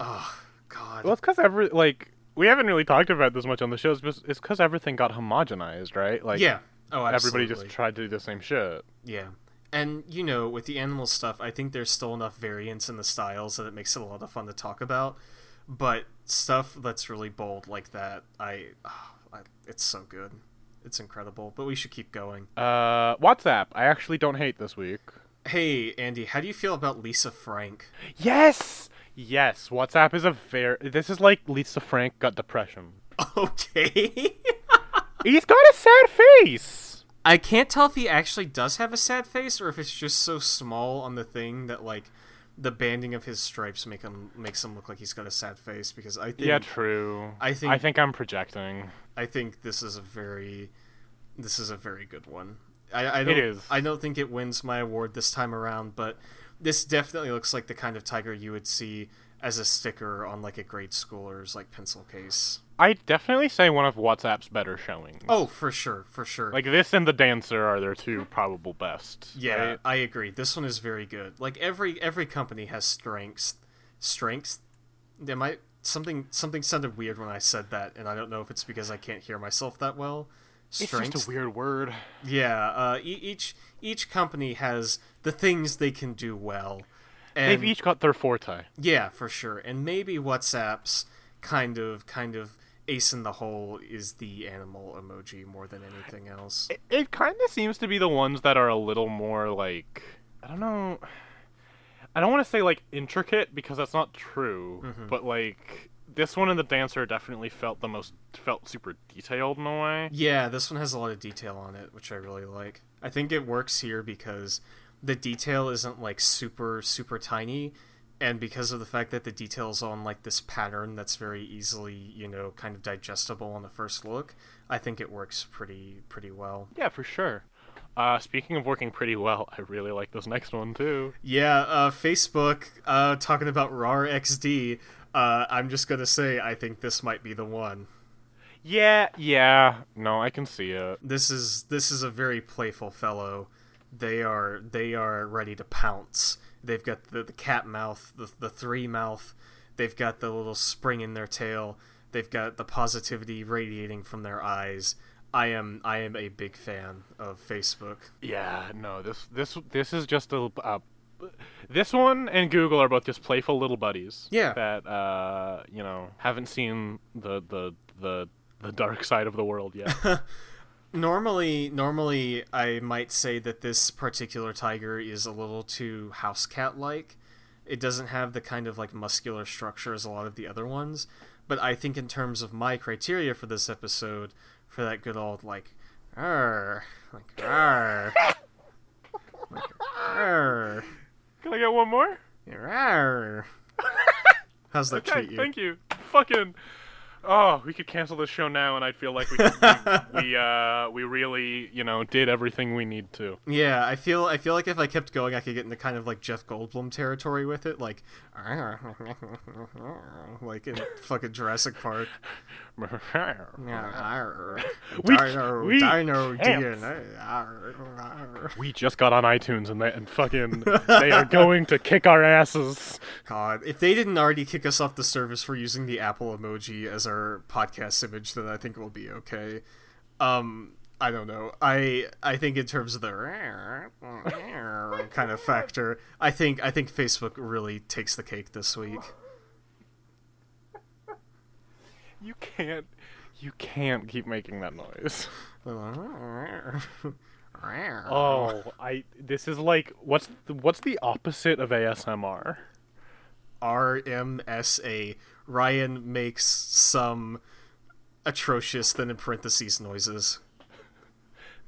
Speaker 1: oh god.
Speaker 2: Well, it's because every like we haven't really talked about this much on the shows, but it's because everything got homogenized, right? Like
Speaker 1: yeah. Oh, absolutely.
Speaker 2: everybody just tried to do the same shit.
Speaker 1: Yeah. And, you know, with the animal stuff, I think there's still enough variance in the styles that it makes it a lot of fun to talk about. But stuff that's really bold like that, I, ah, I it's so good. It's incredible. But we should keep going.
Speaker 2: Uh, WhatsApp. I actually don't hate this week.
Speaker 1: Hey, Andi, how do you feel about Lisa Frank?
Speaker 2: Yes, yes. WhatsApp is a very. This is like Lisa Frank got depression.
Speaker 1: Okay.
Speaker 2: He's got a sad face.
Speaker 1: I can't tell if he actually does have a sad face or if it's just so small on the thing that, like, the banding of his stripes make him makes him look like he's got a sad face because I think
Speaker 2: Yeah, true.
Speaker 1: I think-
Speaker 2: I think I'm projecting.
Speaker 1: I think this is a very this is a very good one. I, I don't
Speaker 2: is.
Speaker 1: I don't think it wins my award this time around, but this definitely looks like the kind of tiger you would see as a sticker on like a grade schooler's like pencil case.
Speaker 2: I definitely say one of WhatsApp's better showings.
Speaker 1: Oh, for sure, for sure.
Speaker 2: Like this and the dancer are their two probable best.
Speaker 1: yeah,
Speaker 2: right?
Speaker 1: I agree. This one is very good. Like every every company has strengths. Strengths. Am I something something sounded weird when I said that, and I don't know if it's because I can't hear myself that well.
Speaker 2: It's just a weird word.
Speaker 1: Yeah, uh, e- each each company has the things they can do well. And
Speaker 2: They've each got their forte.
Speaker 1: yeah, for sure. And maybe WhatsApp's kind of kind of ace in the hole is the animal emoji more than anything else.
Speaker 2: It, it kind of seems to be the ones that are a little more like I don't know. I don't want to say like intricate because that's not true,
Speaker 1: Mhm.
Speaker 2: but like this one and the dancer definitely felt the most felt super detailed in a way.
Speaker 1: Yeah, this one has a lot of detail on it, which I really like. I think it works here because the detail isn't like super super tiny and because of the fact that the details on like this pattern that's very easily, you know, kind of digestible on the first look, I think it works pretty pretty well.
Speaker 2: Yeah, for sure. Uh, speaking of working pretty well, I really like this next one too.
Speaker 1: Yeah, uh, Facebook uh, talking about rawr XD. Uh, I'm just gonna say I think this might be the one.
Speaker 2: Yeah, yeah. No, I can see it.
Speaker 1: This is this is a very playful fellow. They are they are ready to pounce. They've got the, the cat mouth, the the three mouth. They've got the little spring in their tail. They've got the positivity radiating from their eyes. I am I am a big fan of Facebook.
Speaker 2: Yeah, no. This this this is just a. Uh, this one and Google are both just playful little buddies.
Speaker 1: Yeah.
Speaker 2: That uh, you know haven't seen the the the the dark side of the world yet.
Speaker 1: Normally, normally I might say that this particular tiger is a little too house cat like. It doesn't have the kind of like muscular structure as a lot of the other ones, but I think in terms of my criteria for this episode, for that good old like, arr, like arr, like arr,
Speaker 2: Can I get one more?
Speaker 1: arr. How's that
Speaker 2: Okay,
Speaker 1: treat you?
Speaker 2: thank you. Fucking. Oh, we could cancel the show now, and I'd feel like we we, we uh we really you know did everything we need to.
Speaker 1: Yeah, I feel I feel like if I kept going, I could get into kind of like Jeff Goldblum territory with it, like like in fucking Jurassic Park.
Speaker 2: we
Speaker 1: Dino,
Speaker 2: we
Speaker 1: Dino. DNA.
Speaker 2: We just got on iTunes and they and fucking they are going to kick our asses.
Speaker 1: God, if they didn't already kick us off the service for using the Apple emoji as our podcast image, then I think we'll be okay. Um, I don't know. I I think in terms of the kind of factor, I think I think Facebook really takes the cake this week.
Speaker 2: You can't you can't keep making that noise. Oh, I this is like what's the, what's the opposite of ASMR?
Speaker 1: RMSA. Ryan makes some atrocious, then in parentheses noises.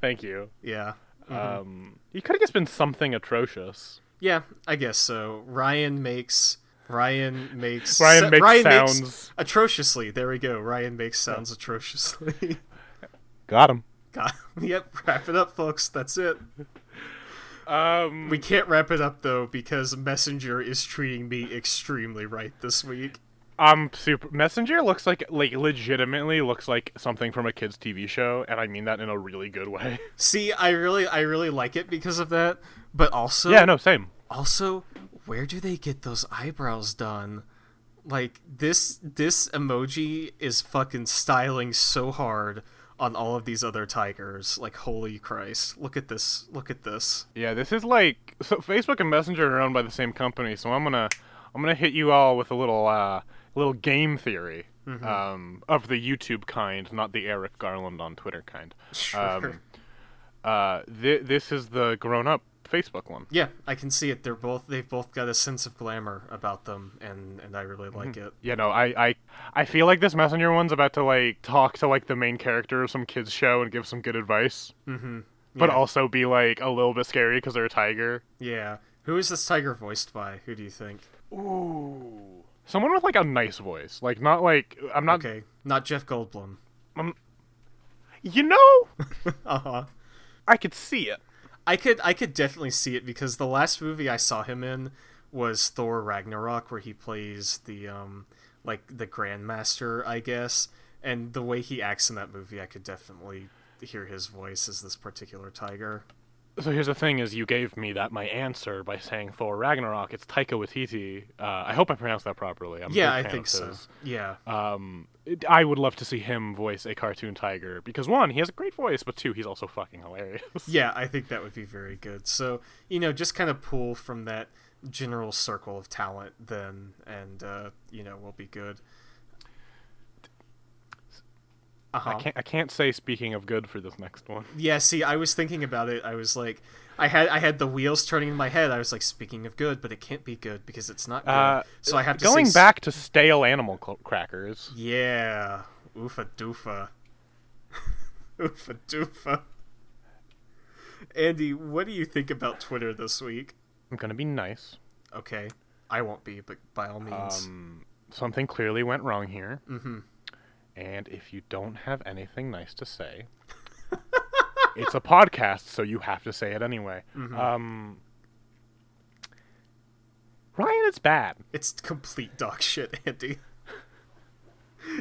Speaker 2: Thank you.
Speaker 1: Yeah.
Speaker 2: Um, he could have just been something atrocious.
Speaker 1: Yeah, I guess so. Ryan makes Ryan makes
Speaker 2: Ryan makes
Speaker 1: Ryan
Speaker 2: sounds.
Speaker 1: makes atrociously. There we go. Ryan makes sounds atrociously.
Speaker 2: Got him.
Speaker 1: God, yep. Wrap it up, folks. That's it.
Speaker 2: Um,
Speaker 1: We can't wrap it up though because Messenger is treating me extremely right this week.
Speaker 2: I'm super. Messenger looks like like legitimately looks like something from a kids' TV show, and I mean that in a really good way.
Speaker 1: See, I really, I really like it because of that. But also,
Speaker 2: yeah, no, same.
Speaker 1: Also, where do they get those eyebrows done? Like this this emoji is fucking styling so hard on all of these other tigers. Like holy Christ. Look at this. Look at this.
Speaker 2: Yeah, this is like so. Facebook and Messenger are owned by the same company, so I'm gonna I'm gonna hit you all with a little uh little game theory. Um, of the YouTube kind, not the Eric Garland on Twitter kind.
Speaker 1: Sure.
Speaker 2: Um, uh, thi- this is the grown-up Facebook one.
Speaker 1: yeah, I can see it. They're both they've both got a sense of glamour about them and and I really like it.
Speaker 2: You know, I, I I feel like this messenger one's about to like talk to like the main character of some kids show and give some good advice,
Speaker 1: Mhm.
Speaker 2: but also be like a little bit scary because they're a tiger.
Speaker 1: Yeah. Who is this tiger voiced by? Who do you think?
Speaker 2: Ooh, someone with like a nice voice, like not like I'm not.
Speaker 1: Okay, not Jeff Goldblum.
Speaker 2: You know,
Speaker 1: Uh-huh.
Speaker 2: I could see it.
Speaker 1: I could I could definitely see it because the last movie I saw him in was Thor Ragnarok where he plays the um like the grandmaster, I guess. And the way he acts in that movie, I could definitely hear his voice as this particular tiger.
Speaker 2: So here's the thing: is you gave me that my answer by saying Thor Ragnarok. It's Taika Waititi. Uh, I hope I pronounced that properly. I'm
Speaker 1: Yeah, I think so. Yeah.
Speaker 2: Um, it- I would love to see him voice a cartoon tiger because one, he has a great voice, but two, he's also fucking hilarious.
Speaker 1: Yeah, I think that would be very good. So, you know, just kind of pull from that general circle of talent then and uh, you know, we'll be good. Uh-huh.
Speaker 2: I can't. I can't say speaking of good for this next one.
Speaker 1: Yeah, see, I was thinking about it. I was like, I had I had the wheels turning in my head. I was like, speaking of good, but it can't be good because it's not good.
Speaker 2: Uh,
Speaker 1: so I have to
Speaker 2: Going back to stale animal cl- crackers.
Speaker 1: Yeah, oofa doofa, oofa doofa. Andi, what do you think about Twitter this week?
Speaker 2: I'm gonna be nice.
Speaker 1: Okay, I won't be, but by all means.
Speaker 2: Um, something clearly went wrong here.
Speaker 1: mm-hmm.
Speaker 2: And if you don't have anything nice to say, it's a podcast, so you have to say it anyway.
Speaker 1: Mhm.
Speaker 2: Um, Ryan, it's bad.
Speaker 1: It's complete dog shit, Andi.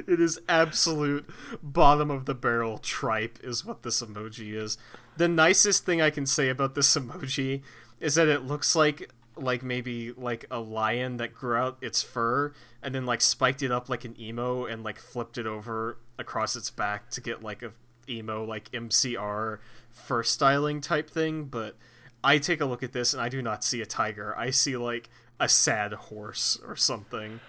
Speaker 1: It is absolute bottom of the barrel tripe, is what this emoji is. The nicest thing I can say about this emoji is that it looks like like maybe like a lion that grew out its fur and then like spiked it up like an emo and like flipped it over across its back to get like a emo like MCR fur styling type thing. But I take a look at this and I do not see a tiger. I see like a sad horse or something.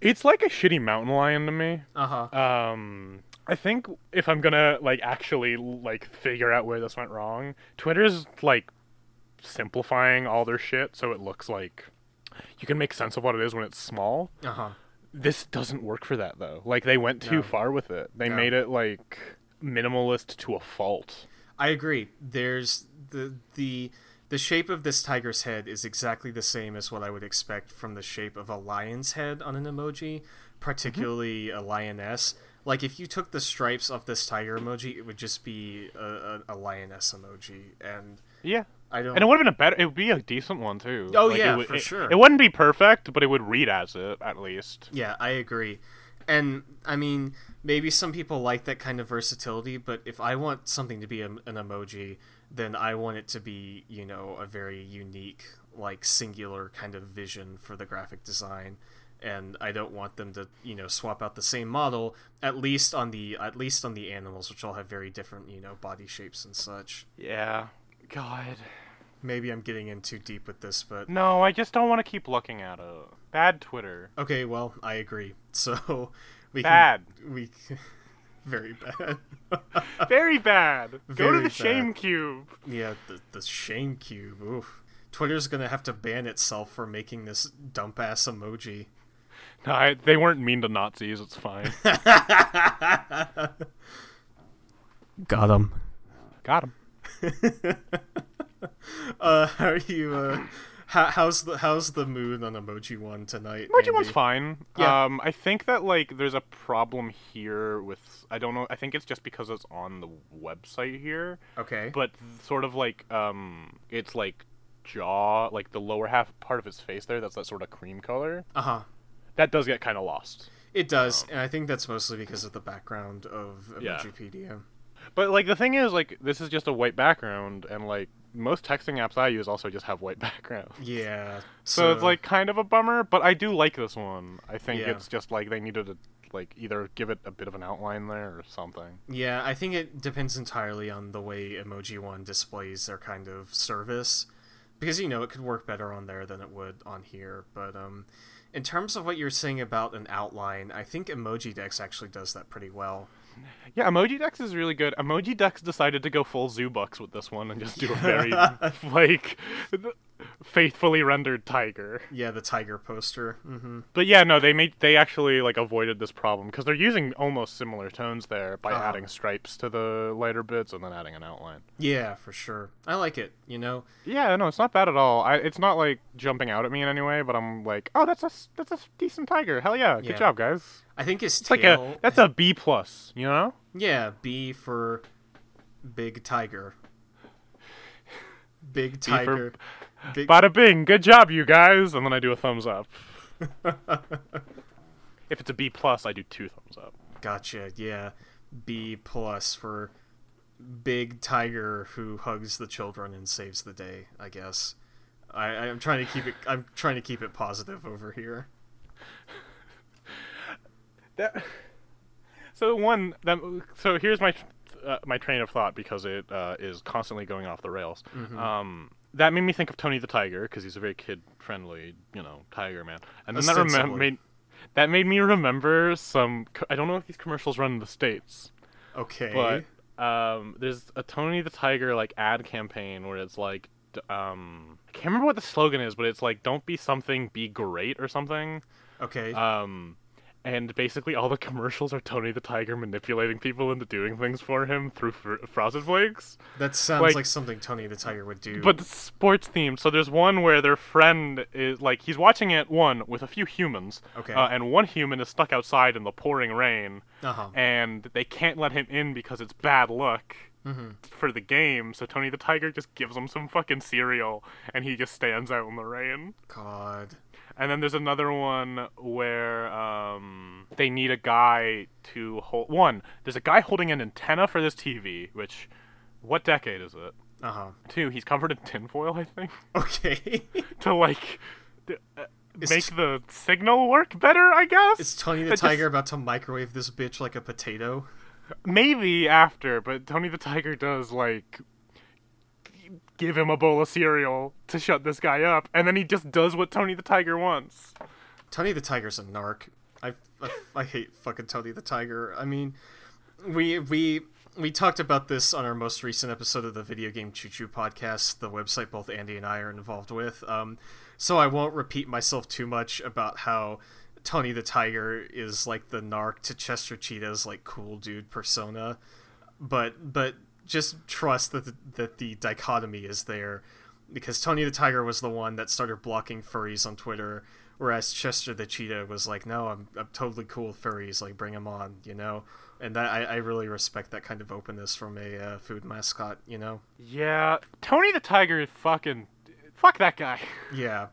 Speaker 2: It's like a shitty mountain lion to me.
Speaker 1: Uh huh.
Speaker 2: Um, I think if I'm gonna like actually like figure out where this went wrong, Twitter's like simplifying all their shit so it looks like you can make sense of what it is when it's small.
Speaker 1: Uh huh.
Speaker 2: This doesn't work for that though. Like they went too
Speaker 1: No.
Speaker 2: far with it. They
Speaker 1: No.
Speaker 2: made it like minimalist to a fault.
Speaker 1: I agree. There's the the the shape of this tiger's head is exactly the same as what I would expect from the shape of a lion's head on an emoji, particularly a lioness. Like if you took the stripes off this tiger emoji, it would just be a, a, a lioness emoji, and
Speaker 2: Yeah.
Speaker 1: I don't.
Speaker 2: And it would have been a better. It would be a decent one too.
Speaker 1: Oh,
Speaker 2: Like, it
Speaker 1: yeah,
Speaker 2: would-
Speaker 1: for
Speaker 2: it-
Speaker 1: sure.
Speaker 2: It wouldn't be perfect, but it would read as it at least.
Speaker 1: Yeah, I agree. And I mean, maybe some people like that kind of versatility, but if I want something to be a, an emoji, then I want it to be, you know, a very unique, like singular kind of vision for the graphic design. And I don't want them to, you know, swap out the same model at least on the at least on the animals, which all have very different, you know, body shapes and such.
Speaker 2: Yeah. God.
Speaker 1: Maybe I'm getting in too deep with this, but
Speaker 2: No, I just don't want to keep looking at it. Bad Twitter.
Speaker 1: okay, well, I agree. So we
Speaker 2: Bad.
Speaker 1: can we very bad.
Speaker 2: Very bad. Go to the
Speaker 1: bad.
Speaker 2: shame cube.
Speaker 1: Yeah, the, the shame cube. Oof. Twitter's gonna have to ban itself for making this dump ass emoji.
Speaker 2: No, I, they weren't mean to Nazis. It's fine.
Speaker 1: Got him.
Speaker 2: Got him.
Speaker 1: Uh, how are you? Uh, how, how's the how's the mood on emoji one tonight?
Speaker 2: Emoji one's fine.
Speaker 1: Yeah.
Speaker 2: Um, I think that like there's a problem here with I don't know. I think it's just because it's on the website here,
Speaker 1: Okay.
Speaker 2: but sort of like um, it's like jaw, like the lower half part of his face there. That's that sort of cream color.
Speaker 1: Uh huh.
Speaker 2: That does get kind of lost.
Speaker 1: It does, and I think that's mostly because of the background of
Speaker 2: Yeah. But like the thing is, like this is just a white background, and like most texting apps I use also just have white backgrounds.
Speaker 1: Yeah.
Speaker 2: So, it's like kind of a bummer, but I do like this one. I think
Speaker 1: Yeah.
Speaker 2: it's just like they needed to like either give it a bit of an outline there or something.
Speaker 1: Yeah, I think it depends entirely on the way Emoji One displays their kind of service, because you know it could work better on there than it would on here. But um, in terms of what you're saying about an outline, I think Emoji Dex actually does that pretty well.
Speaker 2: Yeah, Emoji Dex is really good. Emoji Dex decided to go full Zoobucks with this one and just do a very like faithfully rendered tiger.
Speaker 1: Yeah, the tiger poster. hmm
Speaker 2: But yeah, no, they made they actually like avoided this problem because they're using almost similar tones there by
Speaker 1: Uh-huh.
Speaker 2: adding stripes to the lighter bits and then adding an outline.
Speaker 1: Yeah, for sure. I like it. You know.
Speaker 2: Yeah, no, it's not bad at all. I, it's not like jumping out at me in any way, but I'm like, oh, that's a that's a decent tiger. Hell yeah, good
Speaker 1: Yeah.
Speaker 2: job, guys.
Speaker 1: I think his
Speaker 2: It's like
Speaker 1: tail.
Speaker 2: a that's a B plus, you know?
Speaker 1: Yeah, B for big tiger. Big tiger.
Speaker 2: Bada bing, good job, you guys, and then I do a thumbs up. if it's a B plus, I do two thumbs up.
Speaker 1: Gotcha. Yeah, B plus for big tiger who hugs the children and saves the day. I guess. I, I'm trying to keep it. I'm trying to keep it positive over here.
Speaker 2: That. So one that so here's my uh, my train of thought because it uh, is constantly going off the rails.
Speaker 1: Mm-hmm.
Speaker 2: Um, that made me think of Tony the Tiger because he's a very kid friendly, you know, tiger man. And then that remem- made that made me remember some. co- I don't know if these commercials run in the states,
Speaker 1: Okay.
Speaker 2: but um, there's a Tony the Tiger like ad campaign where it's like. Um, I can't remember what the slogan is, but it's like "Don't be something, be great" or something.
Speaker 1: okay.
Speaker 2: Um, and basically all the commercials are Tony the Tiger manipulating people into doing things for him through fr- frosted flakes.
Speaker 1: that sounds
Speaker 2: like-
Speaker 1: like, something Tony the Tiger would do.
Speaker 2: But sports themed. So there's one where their friend is like he's watching it one with a few humans.
Speaker 1: Okay.
Speaker 2: Uh, and one human is stuck outside in the pouring rain,
Speaker 1: uh huh.
Speaker 2: and they can't let him in because it's bad luck.
Speaker 1: Mm-hmm.
Speaker 2: For the game, so Tony the Tiger just gives him some fucking cereal, and he just stands out in the rain.
Speaker 1: God.
Speaker 2: And then there's another one where um, they need a guy to hold. One, there's a guy holding an antenna for this TV, which, what decade is it?
Speaker 1: Uh huh.
Speaker 2: Two, he's covered in tinfoil, I think,
Speaker 1: Okay.
Speaker 2: to like d- uh, make
Speaker 1: t-
Speaker 2: the signal work better, I guess.
Speaker 1: Is Tony the
Speaker 2: just-
Speaker 1: Tiger about to microwave this bitch like a potato?
Speaker 2: Maybe after, but Tony the Tiger does like give him a bowl of cereal to shut this guy up, and then he just does what Tony the Tiger wants.
Speaker 1: Tony the Tiger's a narc. I, I, I hate fucking Tony the Tiger. I mean, we we we talked about this on our most recent episode of the Video Game Choo Choo podcast, the website both Andi and I are involved with. Um, so I won't repeat myself too much about how Tony the Tiger is like the narc to Chester Cheetah's like cool dude persona, but but just trust that the, that the dichotomy is there because Tony the Tiger was the one that started blocking furries on Twitter, whereas Chester the Cheetah was like, "No, I'm, I'm totally cool with furries. Like, bring them on," you know. And that I, I really respect that kind of openness from a uh, food mascot, you know.
Speaker 2: Yeah, Tony the Tiger is fucking fuck that guy.
Speaker 1: Yeah,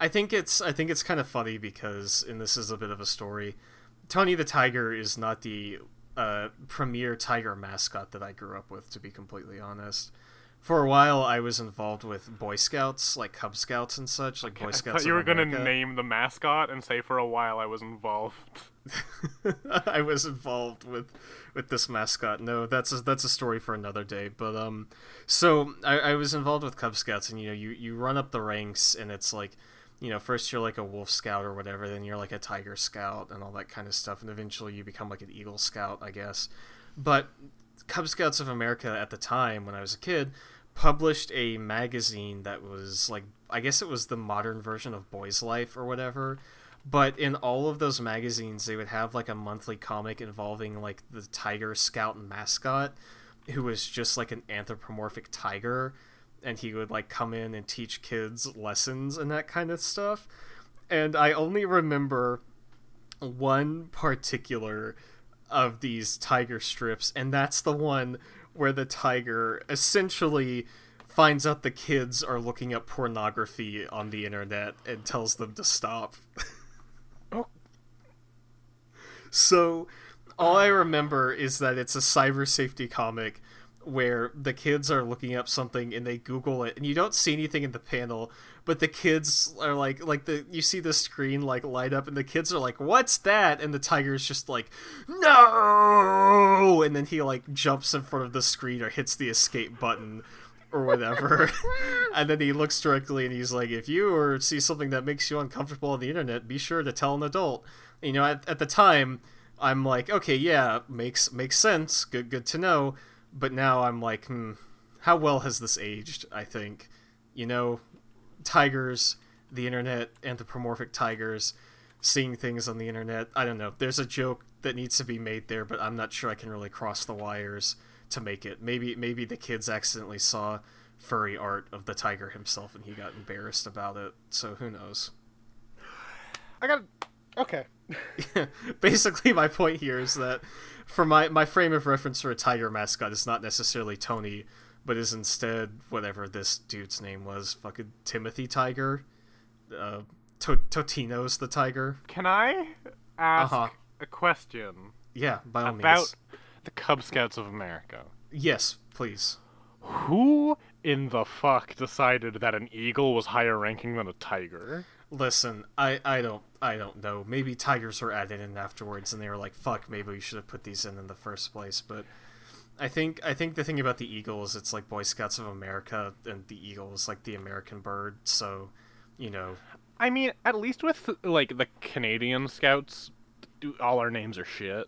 Speaker 1: I think it's I think it's kind of funny because, and this is a bit of a story. Tony the Tiger is not the uh, premier tiger mascot that I grew up with, to be completely honest. For a while, I was involved with Boy Scouts, like Cub Scouts and such, like Boy
Speaker 2: I
Speaker 1: Scouts.
Speaker 2: thought you were gonna name the mascot and say for a while I was involved.
Speaker 1: I was involved with with this mascot. No, that's a, that's a story for another day. But um, so I, I was involved with Cub Scouts, and you know, you you run up the ranks, and it's like, you know, first you're like a Wolf Scout or whatever, then you're like a Tiger Scout and all that kind of stuff, and eventually you become like an Eagle Scout, I guess. But Cub Scouts of America at the time, when I was a kid, published a magazine that was like, I guess it was the modern version of Boys Life or whatever but in all of those magazines they would have like a monthly comic involving like the tiger scout mascot who was just like an anthropomorphic tiger and he would like come in and teach kids lessons and that kind of stuff and i only remember one particular of these tiger strips and that's the one where the tiger essentially finds out the kids are looking up pornography on the internet and tells them to stop
Speaker 2: Oh.
Speaker 1: so all I remember is that it's a cyber safety comic where the kids are looking up something and they Google it and you don't see anything in the panel, but the kids are like like the you see the screen like light up and the kids are like, What's that? And the tiger's just like, No and then he like jumps in front of the screen or hits the escape button or whatever. and then he looks directly and he's like, if you or see something that makes you uncomfortable on the internet, be sure to tell an adult. You know, at, at the time, I'm like, okay, yeah, makes makes sense. Good good to know. But now I'm like, hmm, how well has this aged? I think, you know, tigers, the internet, anthropomorphic tigers, seeing things on the internet. I don't know. There's a joke that needs to be made there, but I'm not sure I can really cross the wires to make it. Maybe maybe the kids accidentally saw furry art of the tiger himself and he got embarrassed about it. So who knows?
Speaker 2: I got okay.
Speaker 1: Basically, my point here is that for my my frame of reference for a tiger mascot is not necessarily Tony, but is instead whatever this dude's name was, fucking Timothy Tiger, uh, to- Totino's the tiger.
Speaker 2: Can I ask
Speaker 1: Uh-huh.
Speaker 2: a question
Speaker 1: Yeah, by all
Speaker 2: about
Speaker 1: means.
Speaker 2: the Cub Scouts of America?
Speaker 1: Yes, please.
Speaker 2: Who in the fuck decided that an eagle was higher ranking than a tiger?
Speaker 1: Listen, I, I don't I don't know. Maybe tigers were added in afterwards, and they were like, "Fuck, maybe we should have put these in in the first place." But I think I think the thing about the eagle is it's like Boy Scouts of America, and the eagle is like the American bird. So, you know,
Speaker 2: I mean, at least with like the Canadian scouts, all our names are shit.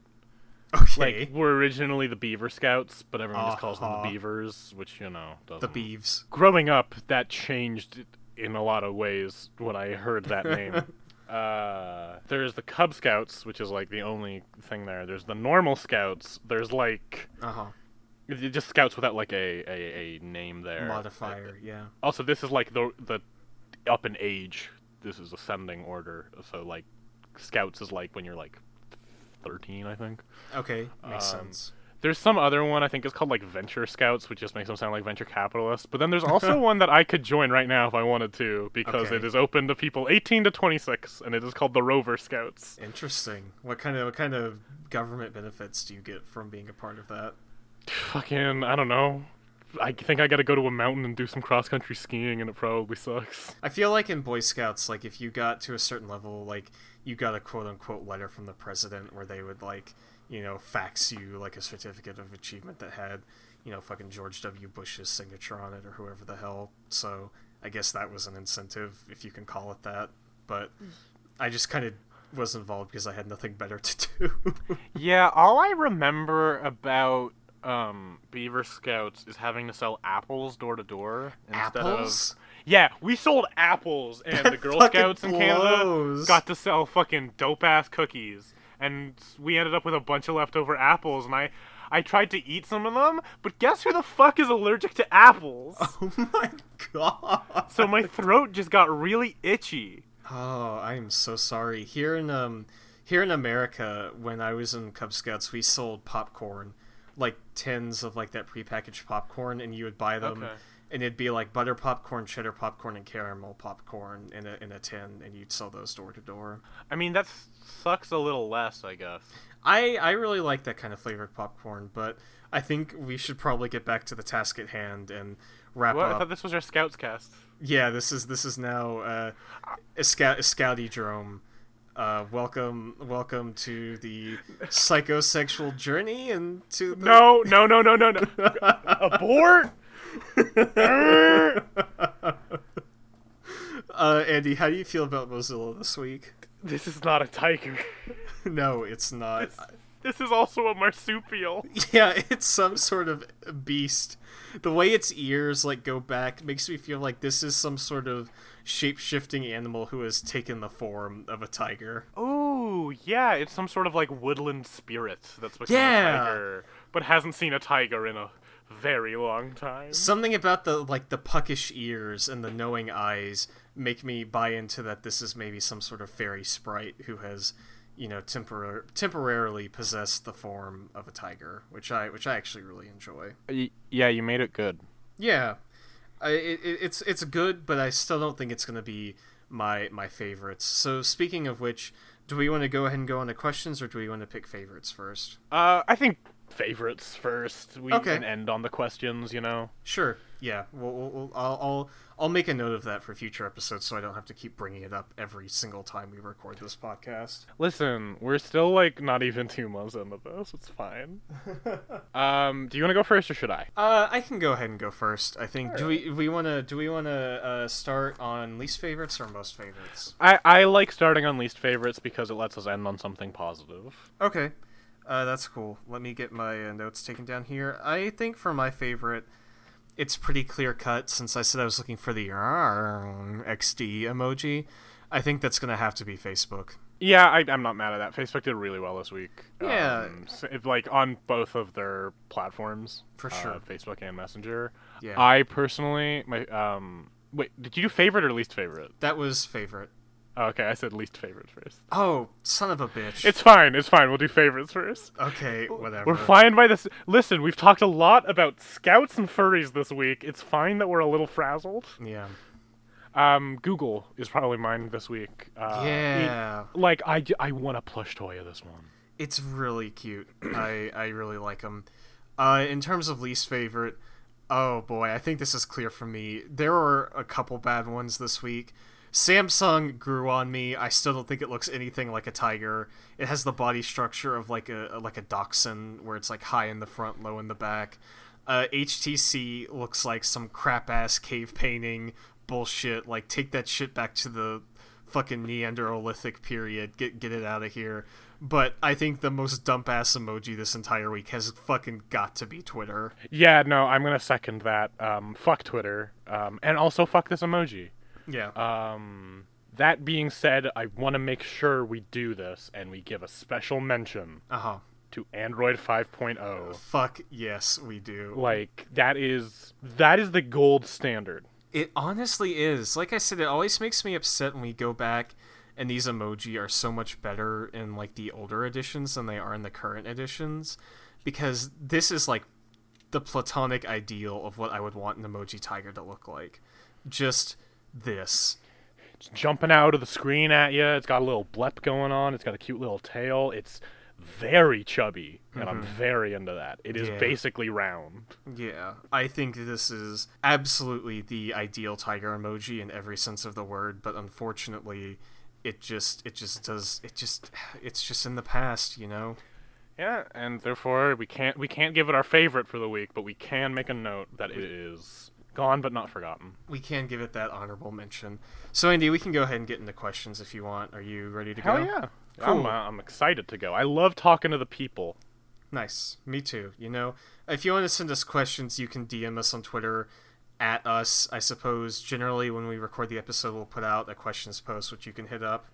Speaker 1: okay,
Speaker 2: Like we're originally the Beaver Scouts, but everyone just calls them
Speaker 1: Uh-huh.
Speaker 2: the Beavers, which you know
Speaker 1: the
Speaker 2: doesn't.
Speaker 1: beeves.
Speaker 2: Growing up, that changed in a lot of ways when I heard that name. uh, there's the Cub Scouts, which is like the only thing there. There's the normal Scouts. There's like
Speaker 1: Uh huh.
Speaker 2: y- just Scouts without like a, a, a name there.
Speaker 1: Modifier, yeah.
Speaker 2: Also, this is like the the up in age. This is ascending order. So like, Scouts is like when you're like thirteen, I think.
Speaker 1: Okay, makes
Speaker 2: Um,
Speaker 1: sense.
Speaker 2: There's some other one I think is called like Venture Scouts, which just makes them sound like venture capitalists. But then there's also one that I could join right now if I wanted to, because
Speaker 1: Okay.
Speaker 2: it is open to people 18 to 26, and it is called the Rover Scouts.
Speaker 1: Interesting. What kind of what kind of government benefits do you get from being a part of that?
Speaker 2: Fucking, I don't know. I think I got to go to a mountain and do some cross country skiing, and it probably sucks.
Speaker 1: I feel like in Boy Scouts, like if you got to a certain level, like you got a quote unquote letter from the president where they would like, you know, fax you like a certificate of achievement that had, you know, fucking George W. Bush's signature on it or whoever the hell. So I guess that was an incentive, if you can call it that. But I just kind of was involved because I had nothing better to do.
Speaker 2: Yeah, all I remember about um, Beaver Scouts is having to sell apples door to door instead
Speaker 1: Apples?
Speaker 2: of. Yeah, we sold apples, and the Girl Scouts in Canada got to sell fucking dope ass cookies, and we ended up with a bunch of leftover apples, and I. I tried to eat some of them, but guess who the fuck is allergic to apples?
Speaker 1: oh my god.
Speaker 2: so my throat just got really itchy.
Speaker 1: Oh, I am so sorry. Here in um here in America, when I was in Cub Scouts, we sold popcorn, like tins of like that prepackaged popcorn, and you would buy them,
Speaker 2: Okay.
Speaker 1: And it'd be like butter popcorn, cheddar popcorn, and caramel popcorn in a in a tin, and you'd sell those door to door.
Speaker 2: I mean, that sucks a little less, I guess.
Speaker 1: I I really like that kind of flavored popcorn, but I think we should probably get back to the task at hand and wrap
Speaker 2: What? I thought this was our Scouts cast.
Speaker 1: Yeah, this is this is now uh, a scout a scouty drome. Uh, welcome, welcome to the psychosexual journey and to the...
Speaker 2: No, no, no, no, no, no. Abort!
Speaker 1: Uh, Andi, how do you feel about Mozilla this week?
Speaker 2: This is not a tiger.
Speaker 1: no, it's not.
Speaker 2: This is also a marsupial.
Speaker 1: Yeah, it's some sort of beast. The way its ears like go back makes me feel like this is some sort of shape-shifting animal who has taken the form of a tiger.
Speaker 2: Oh, yeah, it's some sort of like woodland spirit that's become
Speaker 1: Yeah.
Speaker 2: a tiger, but hasn't seen a tiger in a very long time.
Speaker 1: Something about the like the puckish ears and the knowing eyes make me buy into that this is maybe some sort of fairy sprite who has, you know, tempor- temporarily possessed the form of a tiger, which I which I actually really enjoy.
Speaker 2: Yeah, you made it good.
Speaker 1: Yeah, I, it, it- it's it's good, but I still don't think it's gonna be my my favorites. So speaking of which, do we want to go ahead and go on to questions, or do we want to pick favorites first?
Speaker 2: Uh, I think favorites first. We
Speaker 1: Okay.
Speaker 2: can end on the questions, you know.
Speaker 1: Sure. Yeah. We'll, we'll, we'll, I'll, I'll I'll make a note of that for future episodes, so I don't have to keep bringing it up every single time we record this podcast.
Speaker 2: Listen, we're still like not even two months into this. It's fine. um, do you want to go first or should I?
Speaker 1: Uh, I can go ahead and go first. I think. Do we we want to do we want to uh, start on least favorites or most favorites?
Speaker 2: I I like starting on least favorites because it lets us end on something positive.
Speaker 1: Okay. Uh, that's cool. Let me get my uh, notes taken down here. I think for my favorite, it's pretty clear cut since I said I was looking for the XD emoji. I think that's going to have to be Facebook.
Speaker 2: Yeah, I, I'm not mad at that. Facebook did really well this week.
Speaker 1: Yeah.
Speaker 2: um, so like on both of their platforms,
Speaker 1: For
Speaker 2: uh,
Speaker 1: sure.
Speaker 2: Facebook and Messenger.
Speaker 1: Yeah.
Speaker 2: I personally, my um, wait, did you do favorite or least favorite?
Speaker 1: that was favorite.
Speaker 2: Oh, okay, I said least favorite first.
Speaker 1: Oh, son of a bitch.
Speaker 2: It's fine. It's fine. We'll do favorites first.
Speaker 1: okay, whatever.
Speaker 2: We're fine by this. Listen, we've talked a lot about scouts and furries this week. It's fine that we're a little frazzled.
Speaker 1: Yeah.
Speaker 2: Um, Google is probably mine this week. Uh,
Speaker 1: Yeah.
Speaker 2: it- like I want a plush toy of this one.
Speaker 1: It's really cute. I I really like them. Uh, in terms of least favorite, oh boy, I think this is clear for me. There were a couple bad ones this week. Samsung grew on me. I still don't think it looks anything like a tiger. It has the body structure of like a like a dachshund, where it's like high in the front, low in the back. Uh, HTC looks like some crap ass cave painting bullshit. Like take that shit back to the fucking Neanderthalic period. Get get it out of here. But I think the most dump ass emoji this entire week has fucking got to be Twitter.
Speaker 2: Yeah, no, I'm gonna second that. Um, fuck Twitter, um, and also fuck this emoji.
Speaker 1: Yeah.
Speaker 2: Um, that being said, I want to make sure we do this and we give a special mention
Speaker 1: Uh huh.
Speaker 2: to Android 5.0.
Speaker 1: Fuck yes, we do.
Speaker 2: Like that is that is the gold standard.
Speaker 1: It honestly is. Like I said, it always makes me upset when we go back and these emoji are so much better in like the older editions than they are in the current editions because this is like the platonic ideal of what I would want an emoji tiger to look like. Just this.
Speaker 2: It's jumping out of the screen at you. It's got a little blep going on. It's got a cute little tail. It's very chubby, and I'm mm-hmm. very into that. It is
Speaker 1: Yeah.
Speaker 2: basically round.
Speaker 1: Yeah, I think this is absolutely the ideal tiger emoji in every sense of the word, but unfortunately, it just it just does it just it's just in the past, you know.
Speaker 2: Yeah, and therefore we can't we can't give it our favorite for the week, but we can make a note that it is gone but not forgotten.
Speaker 1: We can give it that honorable mention. So Andi, we can go ahead and get into questions if you want. Are you ready to
Speaker 2: Hell
Speaker 1: go?
Speaker 2: yeah.
Speaker 1: Cool.
Speaker 2: I'm, uh, I'm excited to go. I love talking to the people.
Speaker 1: Nice. Me too. You know, if you want to send us questions, you can DM us on Twitter at us. I suppose generally when we record the episode, we'll put out a questions post, which you can hit up.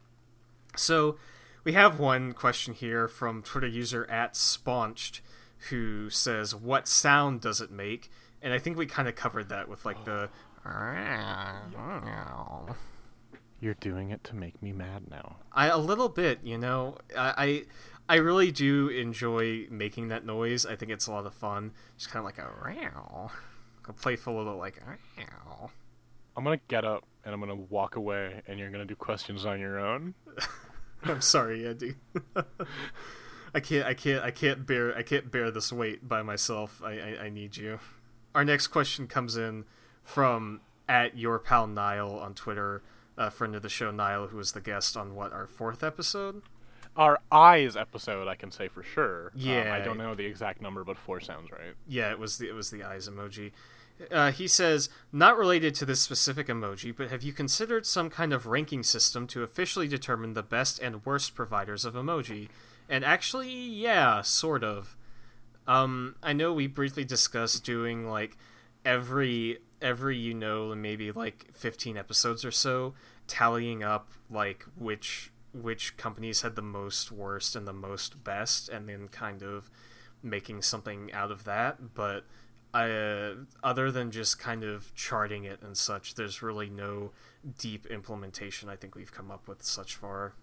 Speaker 1: So we have one question here from Twitter user at Spaunched, who says, "What sound does it make?" And I think we kind of covered that with like the.
Speaker 2: You're doing it to make me mad now.
Speaker 1: I a little bit, you know. I, I I really do enjoy making that noise. I think it's a lot of fun. Just kind of like a row, a playful little like row.
Speaker 2: I'm gonna get up and I'm gonna walk away, and you're gonna do questions on your own.
Speaker 1: I'm sorry, Andi. I can't. I can't. I can't bear. I can't bear this weight by myself. I, I. I need you. Our next question comes in from at your pal Niall on Twitter, a friend of the show Niall, who was the guest on what our fourth episode.
Speaker 2: Our eyes episode, I can say for sure. Um,
Speaker 1: Yeah.
Speaker 2: I don't know the exact number, but four sounds right.
Speaker 1: Yeah, it was the it was the eyes emoji. Uh, he says, not related to this specific emoji, but have you considered some kind of ranking system to officially determine the best and worst providers of emoji? And actually, yeah, sort of. Um, I know we briefly discussed doing like every every you know maybe like 15 episodes or so tallying up like which which companies had the most worst and the most best and then kind of making something out of that. But uh, other than just kind of charting it and such there's really no deep implementation i think we've come up with such far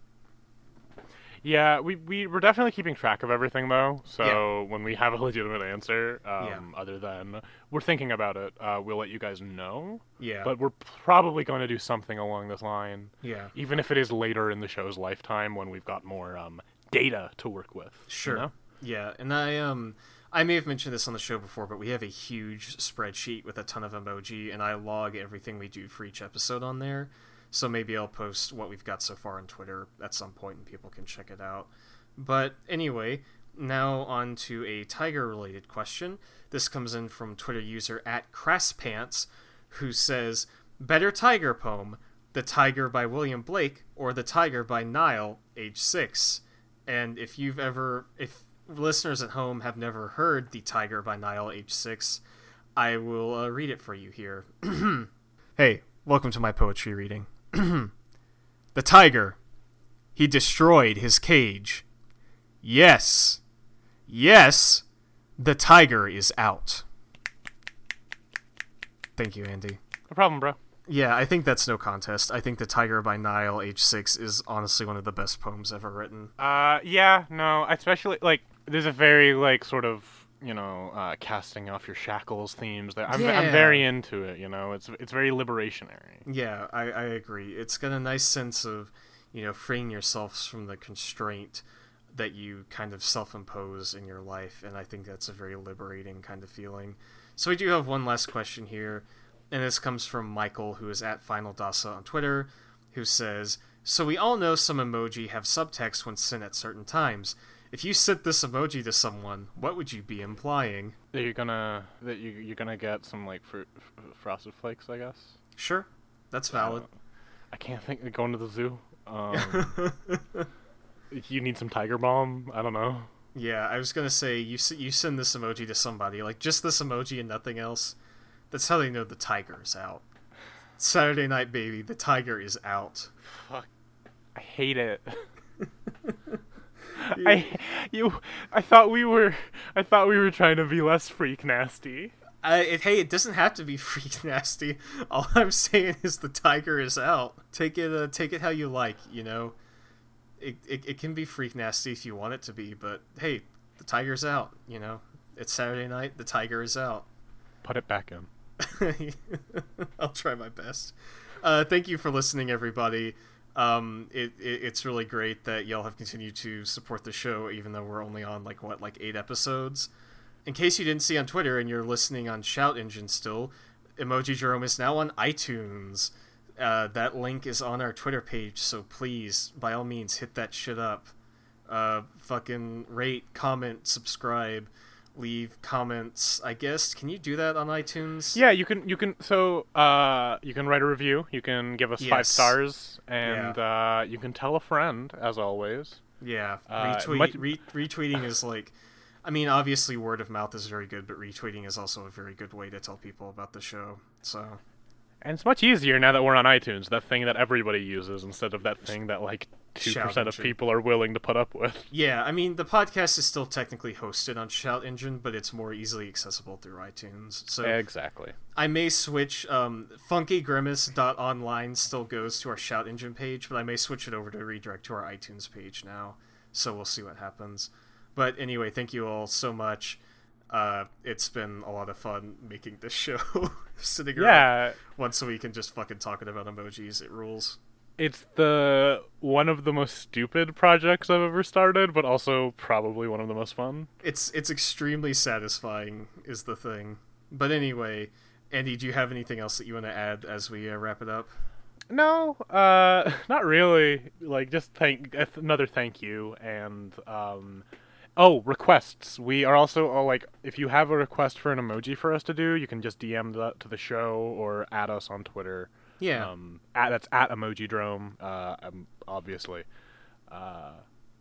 Speaker 2: Yeah, we, we we're definitely keeping track of everything though. So when we have a legitimate answer, um,
Speaker 1: Yeah.
Speaker 2: other than we're thinking about it, uh, we'll let you guys know.
Speaker 1: yeah
Speaker 2: But we're probably going to do something along this line,
Speaker 1: yeah
Speaker 2: even if it is later in the show's lifetime when we've got more um, data to work with. you
Speaker 1: Sure.
Speaker 2: know?
Speaker 1: Yeah, and I um I may have mentioned this on the show before, but we have a huge spreadsheet with a ton of emoji, and I log everything we do for each episode on there. So maybe I'll post what we've got so far on Twitter at some point, and people can check it out. But anyway, now on to a tiger-related question. This comes in from Twitter user at Crasspants, who says, "Better tiger poem: The Tiger by William Blake or The Tiger by Nile, age six." And if you've ever, if listeners at home have never heard The Tiger by Nile H6, I will uh, read it for you here. hey, welcome to my poetry reading. the tiger. He destroyed his cage. Yes. Yes. The tiger is out. Thank you, Andi.
Speaker 2: No problem, bro.
Speaker 1: Yeah, I think that's no contest. I think The Tiger by Nile H6 is honestly one of the best poems ever written.
Speaker 2: Uh, yeah, no, especially like there's a very like sort of you know uh, casting off your shackles themes there. I'm,
Speaker 1: Yeah.
Speaker 2: I'm very into it. You know, it's it's very liberationary.
Speaker 1: Yeah, I, I agree. It's got a nice sense of, you know, freeing yourselves from the constraint that you kind of self-impose in your life, and I think that's a very liberating kind of feeling. So we do have one last question here, and this comes from Michael, who is at Final Dasa on Twitter, who says, "So we all know some emoji have subtext when sent at certain times." If you sent this emoji to someone, what would you be implying?
Speaker 2: That you're gonna that you you're gonna get some like fruit, f- frosted flakes, I guess.
Speaker 1: Sure, that's valid.
Speaker 2: Uh, I can't think of going to the zoo. Um, you need some tiger balm. I don't know.
Speaker 1: yeah, I was gonna say you s- you send this emoji to somebody, like just this emoji and nothing else. That's how they know the tiger is out. Saturday night, baby, the tiger is out.
Speaker 2: Fuck. I hate it. I you I thought we were I thought we were trying to be less freak nasty.
Speaker 1: I, it, hey, it doesn't have to be freak nasty. All I'm saying is the tiger is out. Take it, uh, take it how you like. You know, it, it it can be freak nasty if you want it to be, but hey, the tiger's out. You know, it's Saturday night. The tiger is out.
Speaker 2: Put it back in.
Speaker 1: I'll try my best. Uh, thank you for listening, everybody. Um, it, it it's really great that y'all have continued to support the show, even though we're only on like what like eight episodes. In case you didn't see on Twitter and you're listening on Shout Engine still, Emojidrome is now on iTunes. Uh, that link is on our Twitter page, so please, by all means, hit that shit up. Uh, fucking rate, comment, subscribe, leave comments. I guess can you do that on iTunes?
Speaker 2: Yeah, you can you can so uh you can write a review, you can give us five stars, and uh you can tell a friend as always.
Speaker 1: Yeah,
Speaker 2: Uh,
Speaker 1: retweet,
Speaker 2: much-
Speaker 1: re- retweeting is like, I mean, obviously word of mouth is very good, but retweeting is also a very good way to tell people about the show. So
Speaker 2: And it's much easier now that we're on iTunes, that thing that everybody uses instead of that thing that like two
Speaker 1: Shout
Speaker 2: percent of
Speaker 1: engine.
Speaker 2: people are willing to put up with.
Speaker 1: yeah, I mean, the podcast is still technically hosted on Shout Engine, but it's more easily accessible through iTunes. So
Speaker 2: Exactly.
Speaker 1: I may switch. Um, FunkyGrimace.online still goes to our Shout Engine page, but I may switch it over to redirect to our iTunes page now. So we'll see what happens. But anyway, thank you all so much. Uh, it's been a lot of fun making this show. Sitting around
Speaker 2: Yeah,
Speaker 1: once a week and just fucking talking about emojis. It rules.
Speaker 2: it's the one of the most stupid projects I've ever started, but also probably one of the most fun.
Speaker 1: It's it's extremely satisfying, is the thing. But anyway, Andi, do you have anything else that you want to add as we uh, wrap it up?
Speaker 2: No, uh, not really. Like, just thank another thank you, and um, oh, requests. We are also oh, like, if you have a request for an emoji for us to do, you can just DM that to the show or add us on Twitter.
Speaker 1: Yeah.
Speaker 2: Um, at, that's at emojidrome, uh, um, obviously. Uh,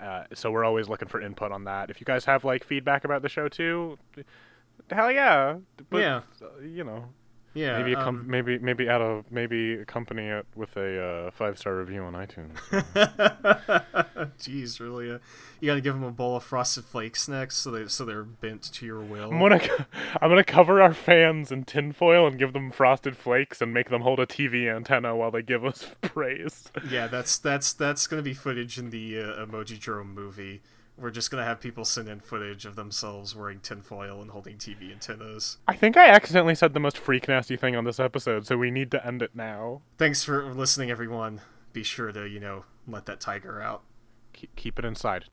Speaker 2: uh, so we're always looking for input on that. If you guys have like feedback about the show too, hell yeah. But,
Speaker 1: Yeah.
Speaker 2: uh, you know,
Speaker 1: yeah.
Speaker 2: maybe a com-
Speaker 1: um,
Speaker 2: maybe maybe add a maybe accompany it with a uh, five star review on iTunes.
Speaker 1: Jeez, really? Uh, you gotta give them a bowl of frosted flakes next, so they so they're bent to your will.
Speaker 2: I'm gonna co- I'm gonna cover our fans in tinfoil and give them frosted flakes and make them hold a TV antenna while they give us praise.
Speaker 1: Yeah, that's that's that's gonna be footage in the uh, Emojidrome movie. We're just gonna have people send in footage of themselves wearing tinfoil and holding TV antennas.
Speaker 2: I think I accidentally said the most freak nasty thing on this episode, so we need to end it now.
Speaker 1: Thanks for listening, everyone. Be sure to you know let that tiger out.
Speaker 2: Keep, keep it inside.